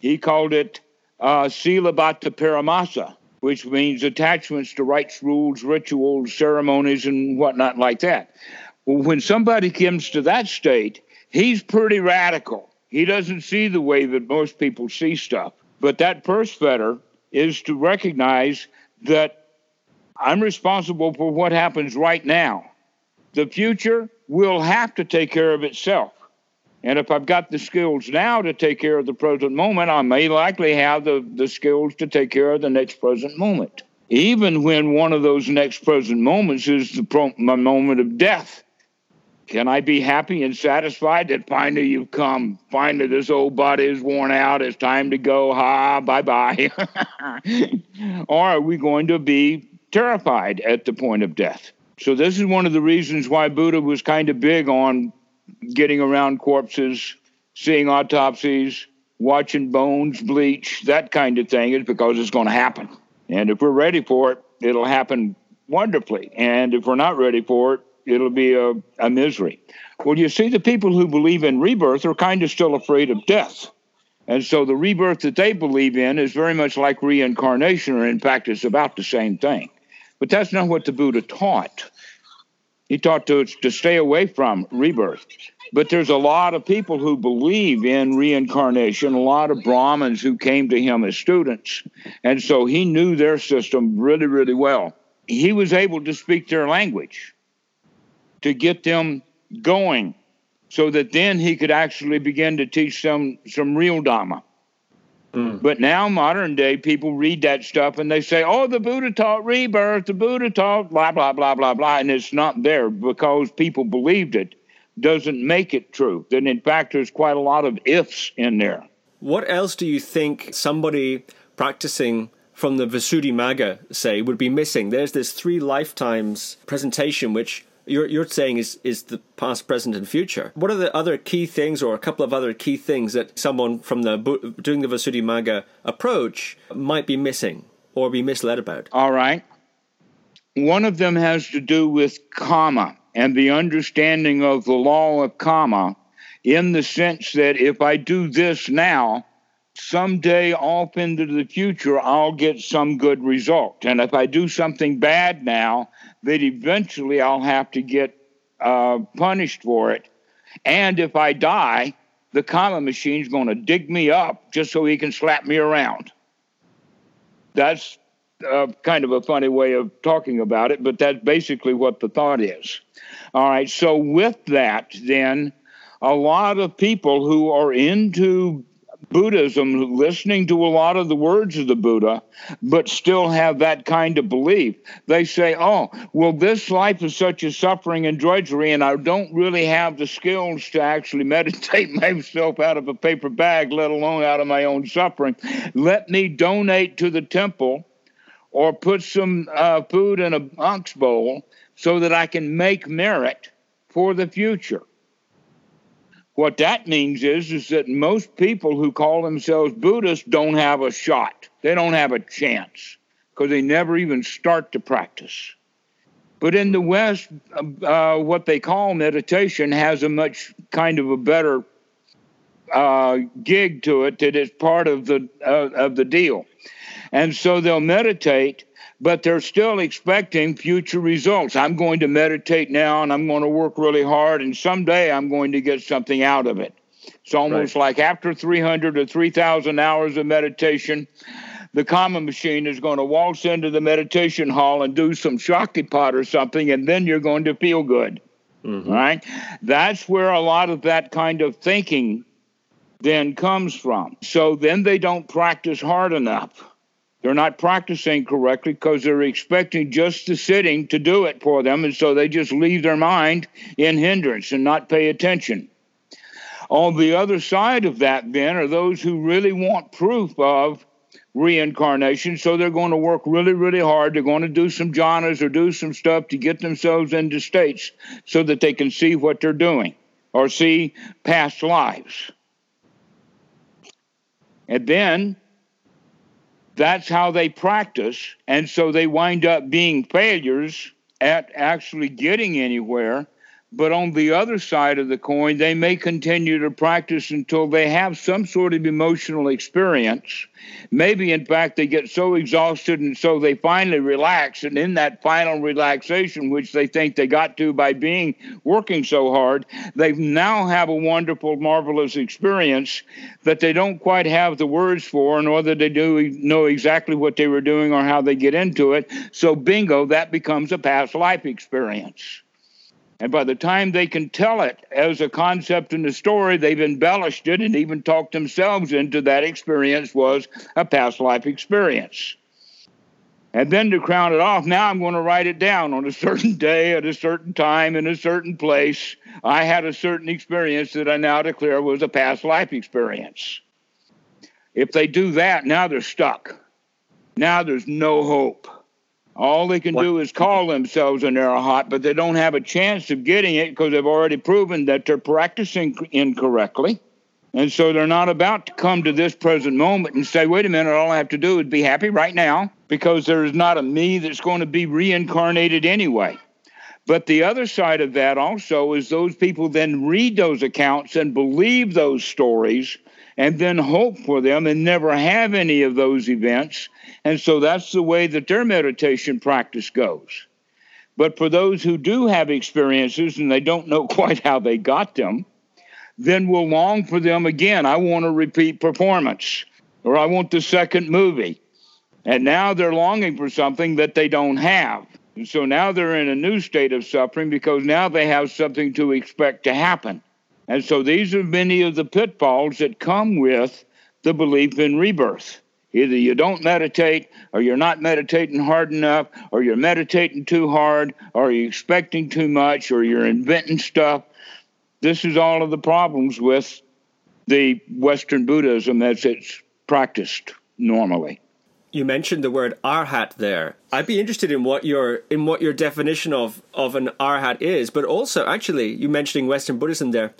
He called it uh, Silabbata Paramasa, which means attachments to rites, rules, rituals, ceremonies, and whatnot like that. When somebody comes to that state, he's pretty radical. He doesn't see the way that most people see stuff. But that first fetter is to recognize that I'm responsible for what happens right now. The future will have to take care of itself. And if I've got the skills now to take care of the present moment, I may likely have the, the skills to take care of the next present moment. Even when one of those next present moments is the pro- my moment of death. Can I be happy and satisfied that finally you've come? Finally, this old body is worn out. It's time to go. Ha, bye bye. or are we going to be terrified at the point of death? So, this is one of the reasons why Buddha was kind of big on getting around corpses, seeing autopsies, watching bones bleach, that kind of thing is because it's going to happen. And if we're ready for it, it'll happen wonderfully. And if we're not ready for it, it'll be a, a misery. Well, you see, the people who believe in rebirth are kind of still afraid of death. And so the rebirth that they believe in is very much like reincarnation, or in fact, it's about the same thing. But that's not what the Buddha taught. He taught to, to stay away from rebirth. But there's a lot of people who believe in reincarnation, a lot of Brahmins who came to him as students. And so he knew their system really, really well. He was able to speak their language to get them going so that then he could actually begin to teach them some real Dhamma. Mm. But now, modern day people read that stuff and they say, oh, the Buddha taught rebirth, the Buddha taught blah, blah, blah, blah, blah. And it's not there because people believed it doesn't make it true. Then, in fact, there's quite a lot of ifs in there. What else do you think somebody practicing from the Visuddhimagga, say, would be missing? There's this three lifetimes presentation which you're, you're saying is, is the past, present, and future. What are the other key things, or a couple of other key things that someone from the doing the Visuddhimagga approach might be missing or be misled about? All right. One of them has to do with karma and the understanding of the law of karma in the sense that if I do this now, someday off into the future, I'll get some good result. And if I do something bad now, that eventually I'll have to get uh, punished for it. And if I die, the karma machine's going to dig me up just so he can slap me around. That's uh, kind of a funny way of talking about it, but that's basically what the thought is. All right, so with that, then, a lot of people who are into Buddhism, listening to a lot of the words of the Buddha, but still have that kind of belief. They say, oh, well, this life is such a suffering and drudgery, and I don't really have the skills to actually meditate myself out of a paper bag, let alone out of my own suffering. Let me donate to the temple or put some uh, food in a ox bowl so that I can make merit for the future. What that means is, is that most people who call themselves Buddhists don't have a shot. They don't have a chance because they never even start to practice. But in the West, uh, what they call meditation has a much kind of a better uh, gig to it that is part of the uh, of the deal, and so they'll meditate, but they're still expecting future results. I'm going to meditate now, and I'm going to work really hard, and someday I'm going to get something out of it. It's almost right. like after 300 or 3,000 hours of meditation, the karma machine is going to waltz into the meditation hall and do some Shaktipat or something, and then you're going to feel good. Mm-hmm. Right? That's where a lot of that kind of thinking then comes from. So then they don't practice hard enough. They're not practicing correctly because they're expecting just the sitting to do it for them. And so they just leave their mind in hindrance and not pay attention. On the other side of that, then, are those who really want proof of reincarnation. So they're going to work really, really hard. They're going to do some jhanas or do some stuff to get themselves into states so that they can see what they're doing or see past lives. And then that's how they practice. And so they wind up being failures at actually getting anywhere but on the other side of the coin, they may continue to practice until they have some sort of emotional experience. Maybe, in fact, they get so exhausted and so they finally relax. And in that final relaxation, which they think they got to by being working so hard, they now have a wonderful, marvelous experience that they don't quite have the words for, nor that they do know exactly what they were doing or how they get into it. So, bingo, that becomes a past life experience. And by the time they can tell it as a concept in the story, they've embellished it and even talked themselves into that experience was a past life experience. And then to crown it off, now I'm going to write it down on a certain day, at a certain time, in a certain place. I had a certain experience that I now declare was a past life experience. If they do that, now they're stuck. Now there's no hope. All they can what? do is call themselves an arahat, but they don't have a chance of getting it because they've already proven that they're practicing incorrectly. And so they're not about to come to this present moment and say, wait a minute, all I have to do is be happy right now because there is not a me that's going to be reincarnated anyway. But the other side of that also is those people then read those accounts and believe those stories and then hope for them and never have any of those events. And so that's the way that their meditation practice goes. But for those who do have experiences and they don't know quite how they got them, then we'll long for them again. I want a repeat performance, or I want the second movie. And now they're longing for something that they don't have. And so now they're in a new state of suffering because now they have something to expect to happen. And so these are many of the pitfalls that come with the belief in rebirth. Either you don't meditate, or you're not meditating hard enough, or you're meditating too hard, or you're expecting too much, or you're inventing stuff. This is all of the problems with the Western Buddhism as it's practiced normally. You mentioned the word arhat there. I'd be interested in what your in what your definition of of an arhat is, but also actually you mentioning Western Buddhism there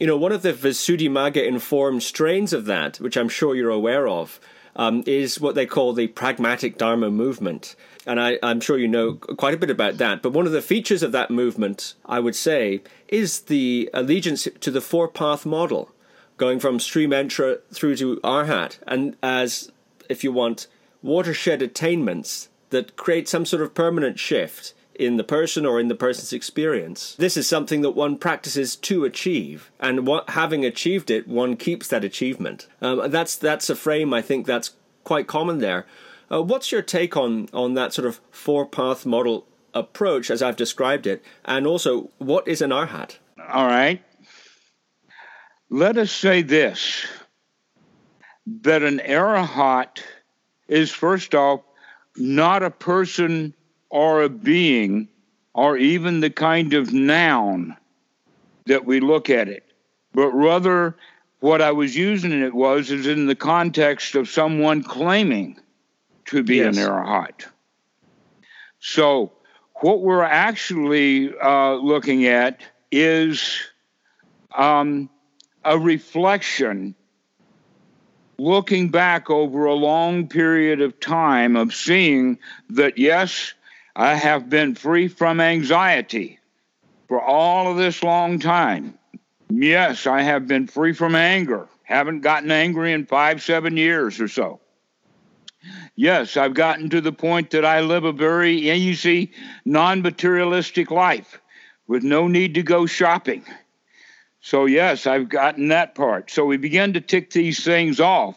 you know, one of the Visuddhimagga informed strains of that, which I'm sure you're aware of, um, is what they call the pragmatic Dharma movement. And I, am sure you know quite a bit about that. But one of the features of that movement, I would say, is the allegiance to the four path model, going from stream entry through to arhat, and as, if you want, watershed attainments that create some sort of permanent shift in the person or in the person's experience. This is something that one practices to achieve, and what, having achieved it, one keeps that achievement. Um, that's that's a frame I think that's quite common there. Uh, what's your take on on that sort of four path model approach as I've described it, and also what is an arhat? All right. Let us say this: that an arahat is first off not a person or a being or even the kind of noun that we look at it, but rather what I was using it was is in the context of someone claiming to be yes. an arahat. So, what we're actually uh, looking at is um, a reflection looking back over a long period of time of seeing that, yes, I have been free from anxiety for all of this long time. Yes, I have been free from anger. Haven't gotten angry in five, seven years or so. Yes, I've gotten to the point that I live a very easy, non materialistic life with no need to go shopping. So, yes, I've gotten that part. So, we begin to tick these things off.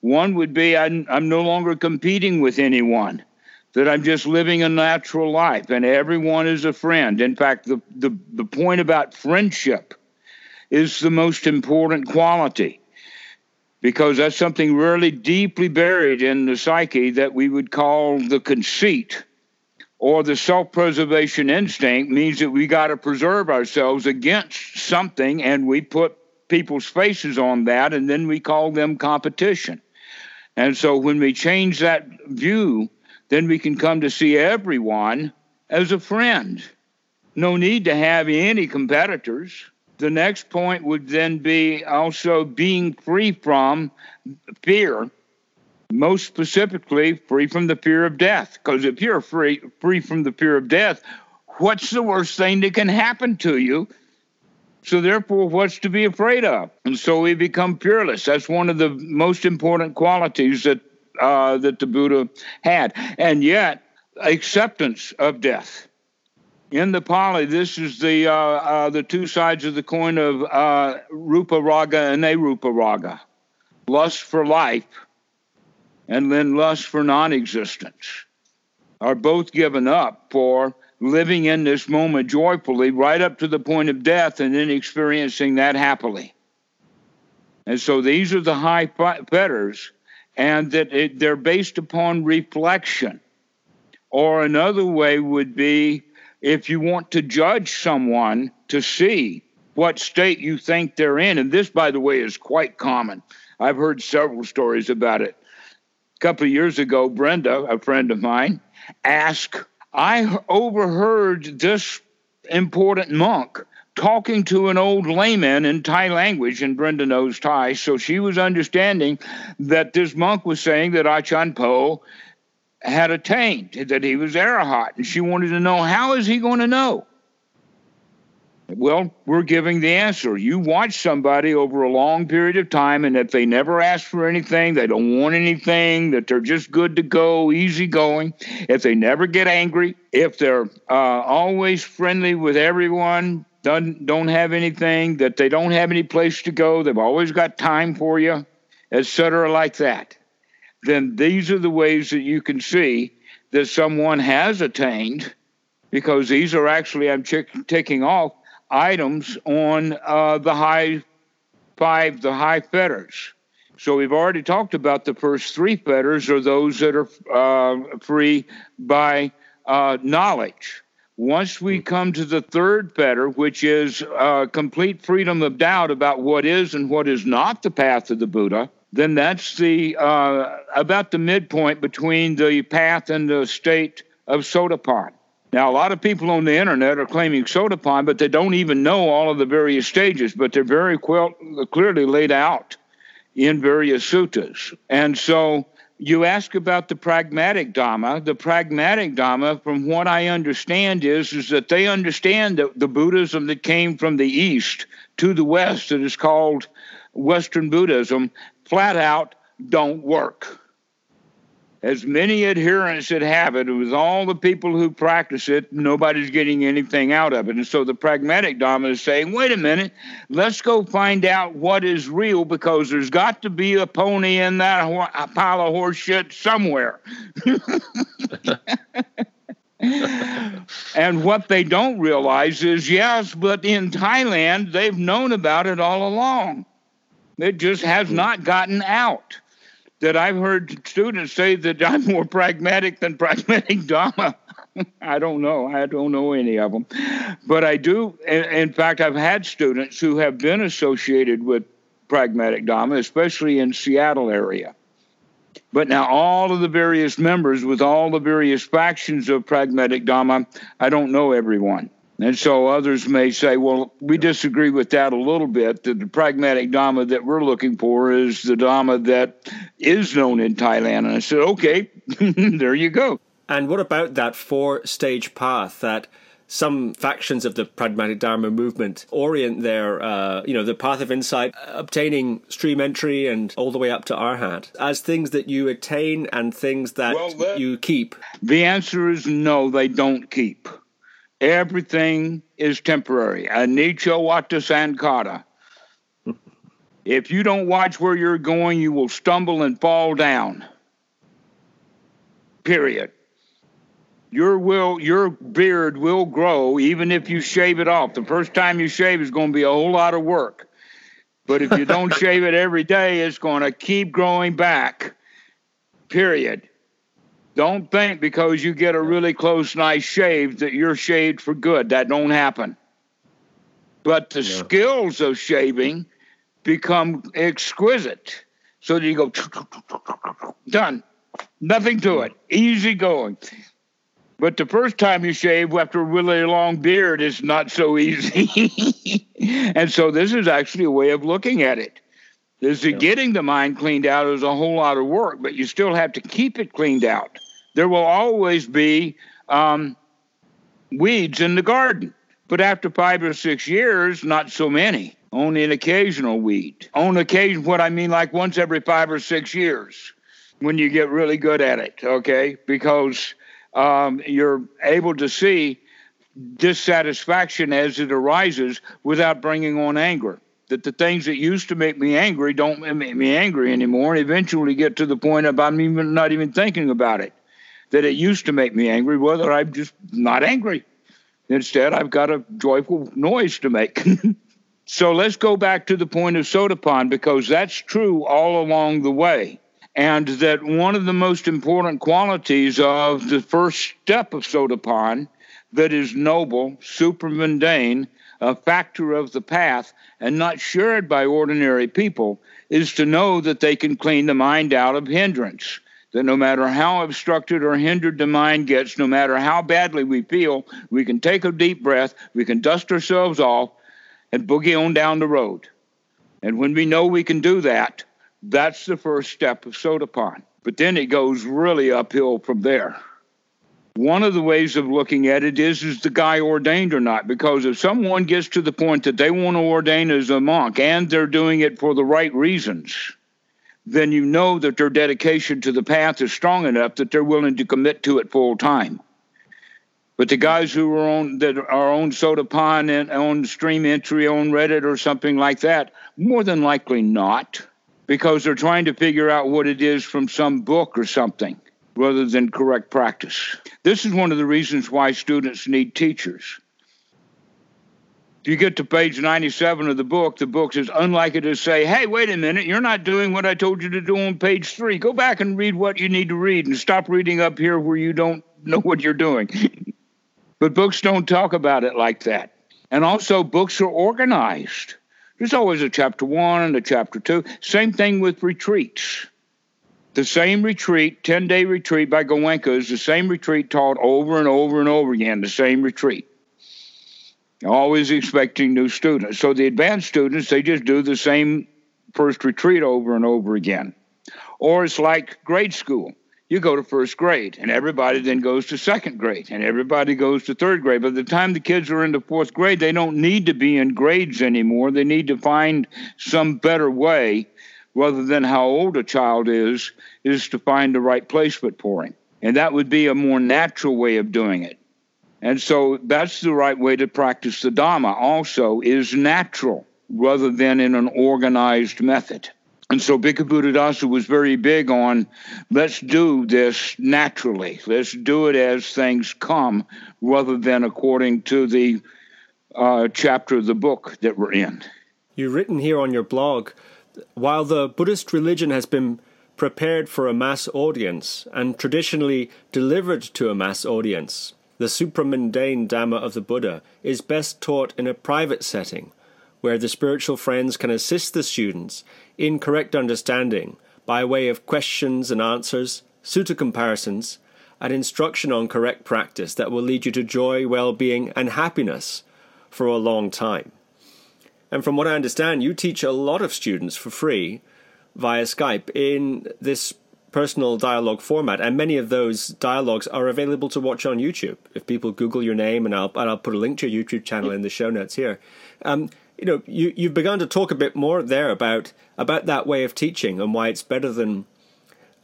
One would be I'm, I'm no longer competing with anyone, that I'm just living a natural life and everyone is a friend. In fact, the, the, the point about friendship is the most important quality because that's something really deeply buried in the psyche that we would call the conceit or the self preservation instinct means that we got to preserve ourselves against something and we put people's faces on that and then we call them competition. And so when we change that view, then we can come to see everyone as a friend. No need to have any competitors. The next point would then be also being free from fear most specifically free from the fear of death. Because if you're free free from the fear of death what's the worst thing that can happen to you? So therefore what's to be afraid of? And so we become fearless that's one of the most important qualities that uh, that the buddha had. And yet acceptance of death. In the Pali, this is the uh, uh, the two sides of the coin of uh, rupa raga and arupa raga, lust for life and then lust for non existence are both given up for living in this moment joyfully right up to the point of death and then experiencing that happily. And so these are the high fetters, and that it, they're based upon reflection. Or another way would be if you want to judge someone to see what state you think they're in. And this, by the way, is quite common. I've heard several stories about it couple of years ago, Brenda, a friend of mine, asked, I overheard this important monk talking to an old layman in Thai language, and Brenda knows Thai, so she was understanding that this monk was saying that Achan Po had attained, that he was Arahat, and she wanted to know how is he going to know? Well, we're giving the answer. You watch somebody over a long period of time, and if they never ask for anything, they don't want anything, that they're just good to go, easy going, if they never get angry, if they're uh, always friendly with everyone, don't, don't have anything, that they don't have any place to go, they've always got time for you, etc., like that, then these are the ways that you can see that someone has attained because these are actually, I'm ch- taking off items on uh, the high five, the high fetters. So we've already talked about the first three fetters are those that are uh, free by uh, knowledge. Once we come to the third fetter, which is uh, complete freedom of doubt about what is and what is not the path of the Buddha, then that's the uh, about the midpoint between the path and the state of Sotapanna. Now, a lot of people on the internet are claiming Sotapanna, but they don't even know all of the various stages, but they're very quil- clearly laid out in various suttas. And so you ask about the pragmatic Dhamma. The pragmatic Dhamma, from what I understand, is, is that they understand that the Buddhism that came from the East to the West, that is called Western Buddhism, flat out don't work as many adherents that have it, with all the people who practice it, nobody's getting anything out of it. And so the pragmatic Dhamma is saying, wait a minute, let's go find out what is real because there's got to be a pony in that ho- pile of horse shit somewhere. and what they don't realize is, yes, but in Thailand, they've known about it all along. It just has hmm. not gotten out that I've heard students say that I'm more pragmatic than pragmatic Dhamma. I don't know. I don't know any of them. But I do. In fact, I've had students who have been associated with pragmatic Dhamma, especially in Seattle area. But now all of the various members with all the various factions of pragmatic Dhamma, I don't know everyone. And so others may say, well, we disagree with that a little bit, that the pragmatic Dhamma that we're looking for is the Dhamma that is known in Thailand. And I said, okay, there you go. And what about that four stage path that some factions of the pragmatic Dharma movement orient their, uh, you know, the path of insight, obtaining stream entry and all the way up to arhat as things that you attain and things that well, you keep? The answer is no, they don't keep. Everything is temporary. Anicca vata sankhara. If you don't watch where you're going, you will stumble and fall down. Period your will your beard will grow even if you shave it off. The first time you shave is going to be a whole lot of work. But if you don't shave it every day, it's going to keep growing back. Period. Don't think because you get a really close, nice shave that you're shaved for good. That don't happen. But the yeah. skills of shaving become exquisite. So that you go done. Nothing to it. Easy going. But the first time you shave after a really long beard is not so easy. and so this is actually a way of looking at it. This yeah. getting the mind cleaned out is a whole lot of work, but you still have to keep it cleaned out. There will always be um, weeds in the garden, but after five or six years, not so many. Only an occasional weed. On occasion, what I mean, like once every five or six years, when you get really good at it, okay? Because um, you're able to see dissatisfaction as it arises without bringing on anger. That the things that used to make me angry don't make me angry anymore, and eventually get to the point of I'm even not even thinking about it. That it used to make me angry, whether I'm just not angry. Instead, I've got a joyful noise to make. so let's go back to the point of Sotapanna because that's true all along the way and that one of the most important qualities of the first step of Sotapanna that is noble, supramundane, a factor of the path, and not shared by ordinary people, is to know that they can clean the mind out of hindrance. That no matter how obstructed or hindered the mind gets, no matter how badly we feel, we can take a deep breath, we can dust ourselves off, and boogie on down the road. And when we know we can do that, that's the first step of Sotapanna. But then it goes really uphill from there. One of the ways of looking at it is is the guy ordained or not? Because if someone gets to the point that they want to ordain as a monk and they're doing it for the right reasons, then you know that their dedication to the path is strong enough that they're willing to commit to it full time. But the guys who are on that are on Sotapanna and on stream entry on Reddit or something like that, more than likely not because they're trying to figure out what it is from some book or something rather than correct practice. This is one of the reasons why students need teachers. You get to page 97 of the book, the book is unlikely to say, hey, wait a minute, you're not doing what I told you to do on page three. Go back and read what you need to read and stop reading up here where you don't know what you're doing. but books don't talk about it like that. And also, books are organized. There's always a chapter one and a chapter two. Same thing with retreats. The same retreat, 10 day retreat by Goenka, is the same retreat taught over and over and over again, the same retreat. Always expecting new students. So the advanced students, they just do the same first retreat over and over again. Or it's like grade school you go to first grade, and everybody then goes to second grade, and everybody goes to third grade. By the time the kids are in the fourth grade, they don't need to be in grades anymore. They need to find some better way, rather than how old a child is, is to find the right placement for him. And that would be a more natural way of doing it. And so that's the right way to practice the Dhamma also is natural rather than in an organized method. And so Bhikkhu Buddhadasa was very big on let's do this naturally. Let's do it as things come rather than according to the uh, chapter of the book that we're in. You've written here on your blog while the Buddhist religion has been prepared for a mass audience and traditionally delivered to a mass audience, the supramundane Dhamma of the Buddha is best taught in a private setting where the spiritual friends can assist the students in correct understanding by way of questions and answers, sutta comparisons, and instruction on correct practice that will lead you to joy, well being, and happiness for a long time. And from what I understand, you teach a lot of students for free via Skype in this personal dialogue format, and many of those dialogues are available to watch on YouTube. If people Google your name, and I'll and I'll put a link to your YouTube channel in the show notes here. Um, you know, you you've begun to talk a bit more there about about that way of teaching and why it's better than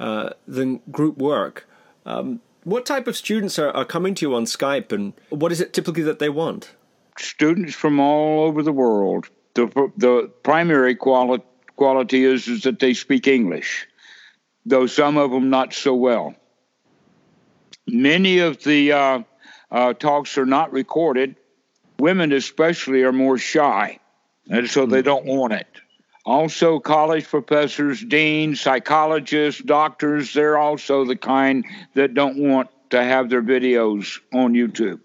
uh, than group work. Um, what type of students are, are coming to you on Skype, and what is it typically that they want? Students from all over the world. The the primary quality quality is is that they speak English though some of them not so well. Many of the uh, uh, talks are not recorded. Women, especially, are more shy, and so they hmm. don't want it. Also, college professors, deans, psychologists, doctors, they're also the kind that don't want to have their videos on YouTube.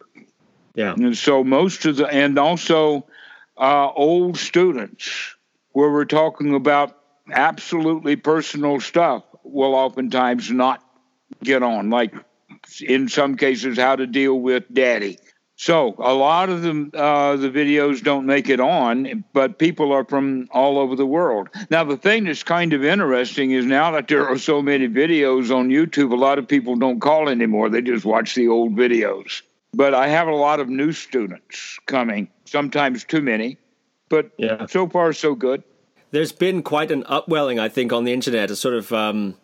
Yeah. And so most of the, and also uh, old students, where we're talking about absolutely personal stuff will oftentimes not get on, like in some cases, how to deal with daddy. So a lot of the uh, the videos don't make it on, but people are from all over the world. Now the thing that's kind of interesting is now that there are so many videos on YouTube, a lot of people don't call anymore; they just watch the old videos. But I have a lot of new students coming, sometimes too many, but yeah. so far so good there's been quite an upwelling, I think, on the internet, a sort of um,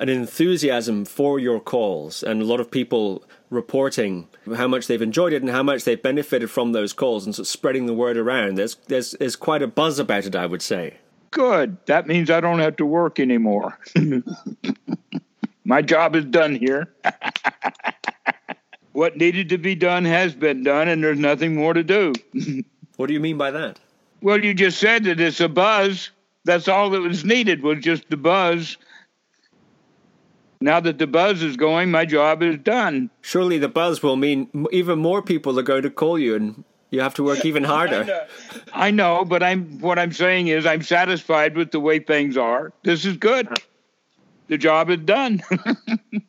an enthusiasm for your calls, and a lot of people reporting how much they've enjoyed it and how much they've benefited from those calls, and sort of spreading the word around. There's there's there's quite a buzz about it, I would say. Good. That means I don't have to work anymore. My job is done here. what needed to be done has been done, and there's nothing more to do. what do you mean by that? Well, you just said that it's a buzz. That's all that was needed was just the buzz. Now that the buzz is going, my job is done. Surely the buzz will mean even more people are going to call you and you have to work even harder. I, know. I know, but I'm what I'm saying is I'm satisfied with the way things are. This is good. The job is done.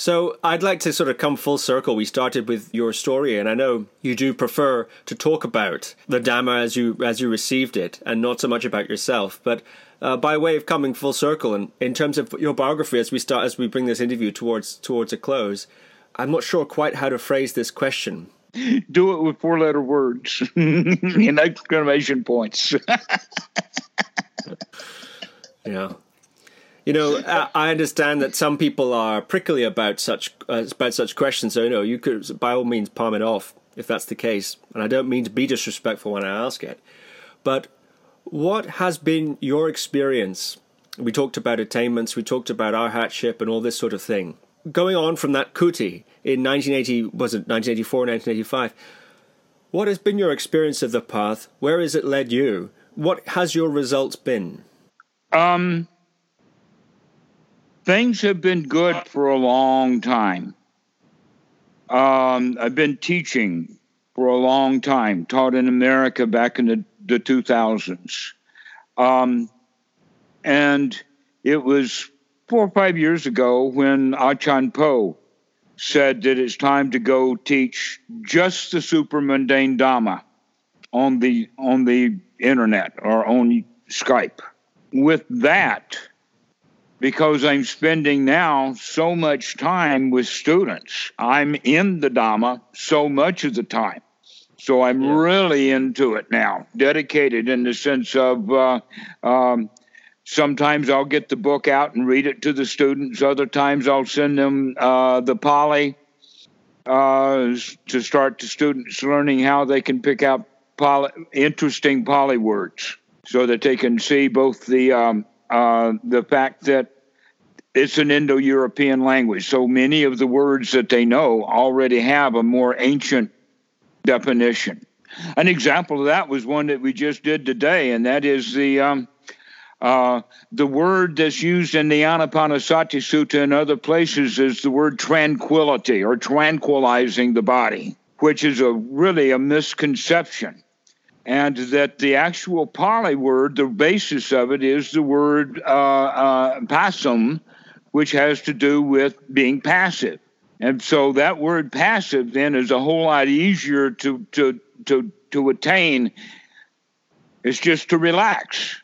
So I'd like to sort of come full circle. We started with your story, and I know you do prefer to talk about the Dhamma as you as you received it, and not so much about yourself. But uh, by way of coming full circle, and in terms of your biography, as we start as we bring this interview towards towards a close, I'm not sure quite how to phrase this question. Do it with four letter words and exclamation points. yeah. You know, I understand that some people are prickly about such uh, about such questions. So you know, you could by all means palm it off if that's the case. And I don't mean to be disrespectful when I ask it, but what has been your experience? We talked about attainments, we talked about arhatship and all this sort of thing. Going on from that kuti in 1980, was it 1984, 1985? What has been your experience of the path? Where has it led you? What has your results been? Um, things have been good for a long time. Um, I've been teaching for a long time, taught in America back in the, the 2000s. Um, and it was four or five years ago when Ajahn Po said that it's time to go teach just the supramundane Dhamma on the on the internet or on Skype. With that, because I'm spending now so much time with students. I'm in the Dhamma so much of the time. So I'm yeah. really into it now, dedicated in the sense of uh, um, sometimes I'll get the book out and read it to the students, other times I'll send them uh, the Pali uh, to start the students learning how they can pick out Pali, interesting Pali words so that they can see both the um, uh, the fact that it's an Indo European language. So many of the words that they know already have a more ancient definition. An example of that was one that we just did today, and that is the um, uh, the word that's used in the Anapanasati Sutta and other places is the word tranquility or tranquilizing the body, which is a really a misconception and that the actual Pali word, the basis of it is the word uh, uh, passum, which has to do with being passive. And so that word passive then is a whole lot easier to to to to attain. It's just to relax,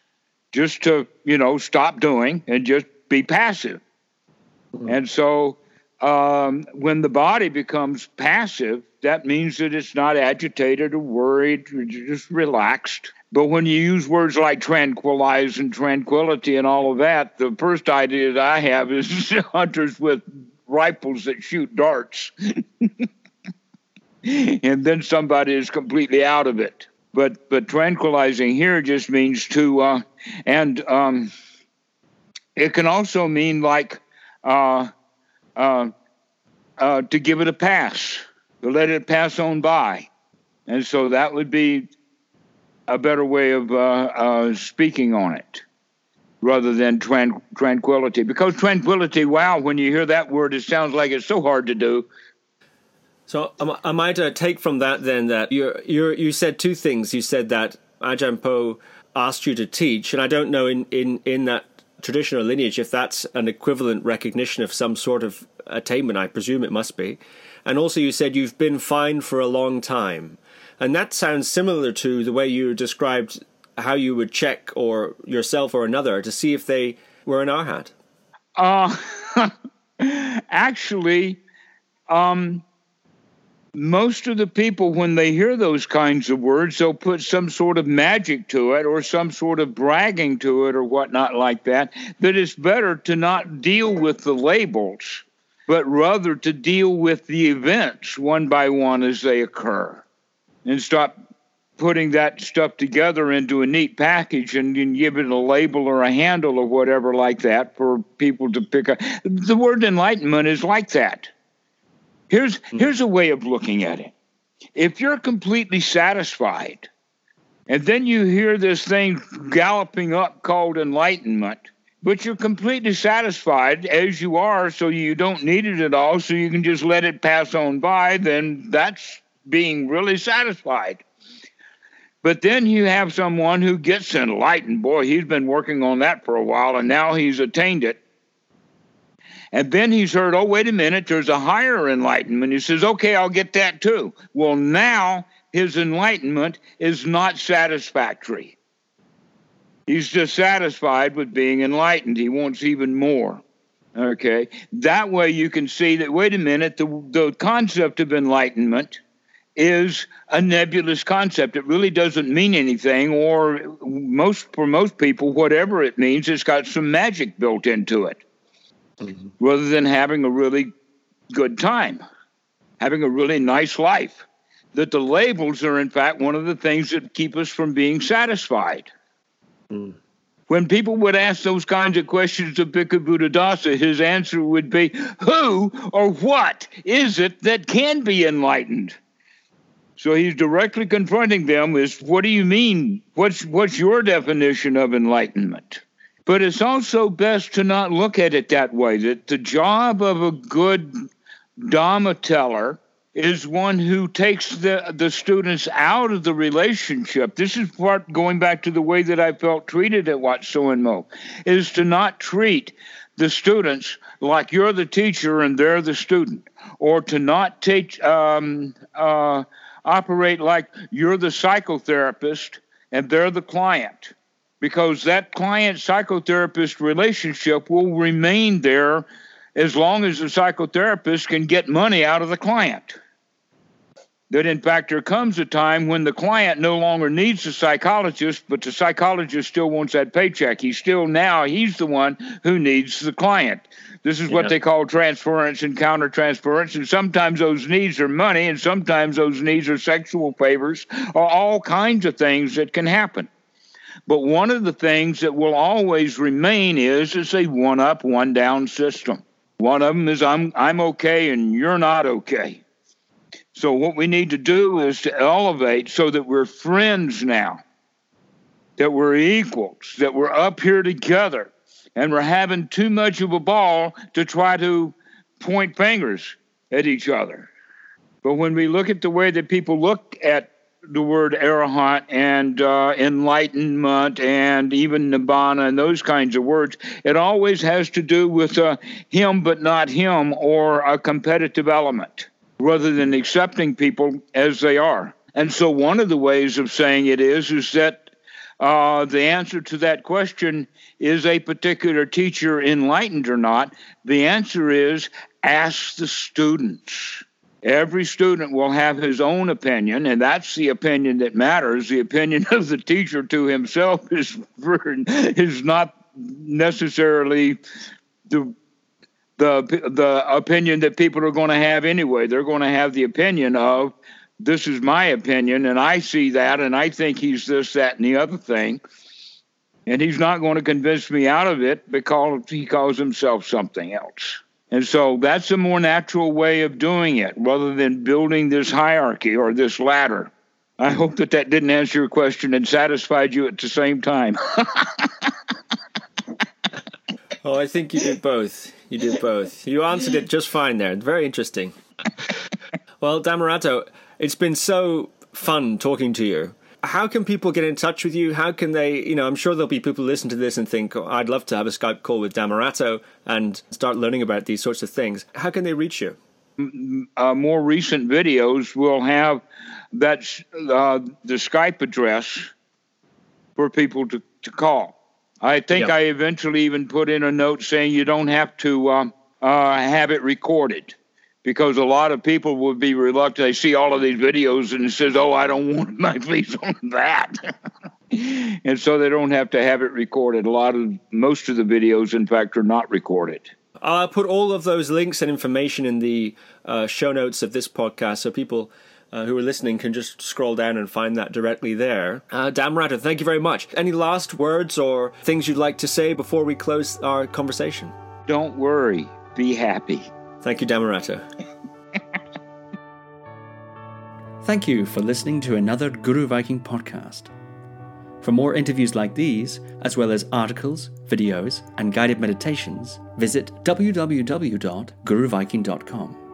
just to, you know, stop doing and just be passive. Mm-hmm. And so um, when the body becomes passive, that means that it's not agitated or worried, or just relaxed. But when you use words like tranquilize and tranquility and all of that, the first idea that I have is hunters with rifles that shoot darts. and then somebody is completely out of it. But but tranquilizing here just means to uh, and um, it can also mean like uh, uh, uh, to give it a pass, to let it pass on by, and so that would be a better way of uh, uh, speaking on it rather than tran- tranquility. Because tranquility, wow, when you hear that word, it sounds like it's so hard to do. So um, I uh, take from that then that you you you said two things. You said that Ajahn Po asked you to teach, and I don't know in, in, in that traditional lineage if that's an equivalent recognition of some sort of attainment. I presume it must be. And also, you said you've been fine for a long time. And that sounds similar to the way you described how you would check or yourself or another to see if they were an arhat. Uh, actually, um, most of the people, when they hear those kinds of words, they'll put some sort of magic to it or some sort of bragging to it or whatnot like that. That it's better to not deal with the labels, but rather to deal with the events one by one as they occur and stop putting that stuff together into a neat package and, and give it a label or a handle or whatever like that for people to pick up. The word enlightenment is like that. Here's mm-hmm. here's a way of looking at it. If you're completely satisfied, and then you hear this thing galloping up called enlightenment, but you're completely satisfied as you are, so you don't need it at all, so you can just let it pass on by, then that's being really satisfied. But then you have someone who gets enlightened. Boy, he's been working on that for a while and now he's attained it. And then he's heard, oh, wait a minute, there's a higher enlightenment. He says, okay, I'll get that too. Well, now his enlightenment is not satisfactory. He's dissatisfied with being enlightened. He wants even more. Okay. That way you can see that, wait a minute, the, the concept of enlightenment is a nebulous concept. It really doesn't mean anything, or most for most people, whatever it means, it's got some magic built into it, mm-hmm. rather than having a really good time, having a really nice life. That the labels are, in fact, one of the things that keep us from being satisfied. Mm. When people would ask those kinds of questions of Bhikkhu Buddhadasa, his answer would be, Who or what is it that can be enlightened? So he's directly confronting them with what do you mean? What's what's your definition of enlightenment? But it's also best to not look at it that way. That the job of a good Dhamma teller is one who takes the, the students out of the relationship. This is part going back to the way that I felt treated at Wat Suan Mokkh, is to not treat the students like you're the teacher and they're the student, or to not teach um, uh, operate like you're the psychotherapist and they're the client because that client psychotherapist relationship will remain there as long as the psychotherapist can get money out of the client. That in fact, there comes a time when the client no longer needs the psychologist, but the psychologist still wants that paycheck. He's still now, he's the one who needs the client. This is what they call transference and countertransference. And sometimes those needs are money, and sometimes those needs are sexual favors, or all kinds of things that can happen. But one of the things that will always remain is is a one up, one down system. One of them is I'm I'm okay and you're not okay. So what we need to do is to elevate so that we're friends now, that we're equals, that we're up here together and we're having too much of a ball to try to point fingers at each other. But when we look at the way that people look at the word arahant and uh, enlightenment and even nibbana and those kinds of words, it always has to do with uh, him but not him or a competitive element rather than accepting people as they are. And so one of the ways of saying it is is that uh, the answer to that question is a particular teacher enlightened or not? The answer is ask the students. Every student will have his own opinion, and that's the opinion that matters. The opinion of the teacher to himself is is not necessarily the the the opinion that people are going to have anyway. They're going to have the opinion of this is my opinion, and I see that, and I think he's this, that, and the other thing. And he's not going to convince me out of it because he calls himself something else. And so that's a more natural way of doing it rather than building this hierarchy or this ladder. I hope that that didn't answer your question and satisfied you at the same time. oh, I think you did both. You did both. You answered it just fine there. Very interesting. Well, Dhammarato, it's been so fun talking to you. How can people get in touch with you? How can they, you know, I'm sure there'll be people listen to this and think, oh, I'd love to have a Skype call with Dhammarato and start learning about these sorts of things. How can they reach you? Uh, more recent videos will have that uh, the Skype address for people to, to call. I think I eventually even put in a note saying you don't have to uh, uh have it recorded because a lot of people would be reluctant. They see all of these videos and it says, "Oh, I don't want my face on that," and so they don't have to have it recorded. A lot of most of the videos, in fact, are not recorded. I'll put all of those links and information in the uh, show notes of this podcast, so people. Uh, who are listening can just scroll down and find that directly there. Uh, Dhammarato, thank you very much. Any last words or things you'd like to say before we close our conversation? Don't worry, be happy. Thank you, Dhammarato. Thank you for listening to another Guru Viking podcast. For more interviews like these, as well as articles, videos, and guided meditations, visit www.guruviking.com.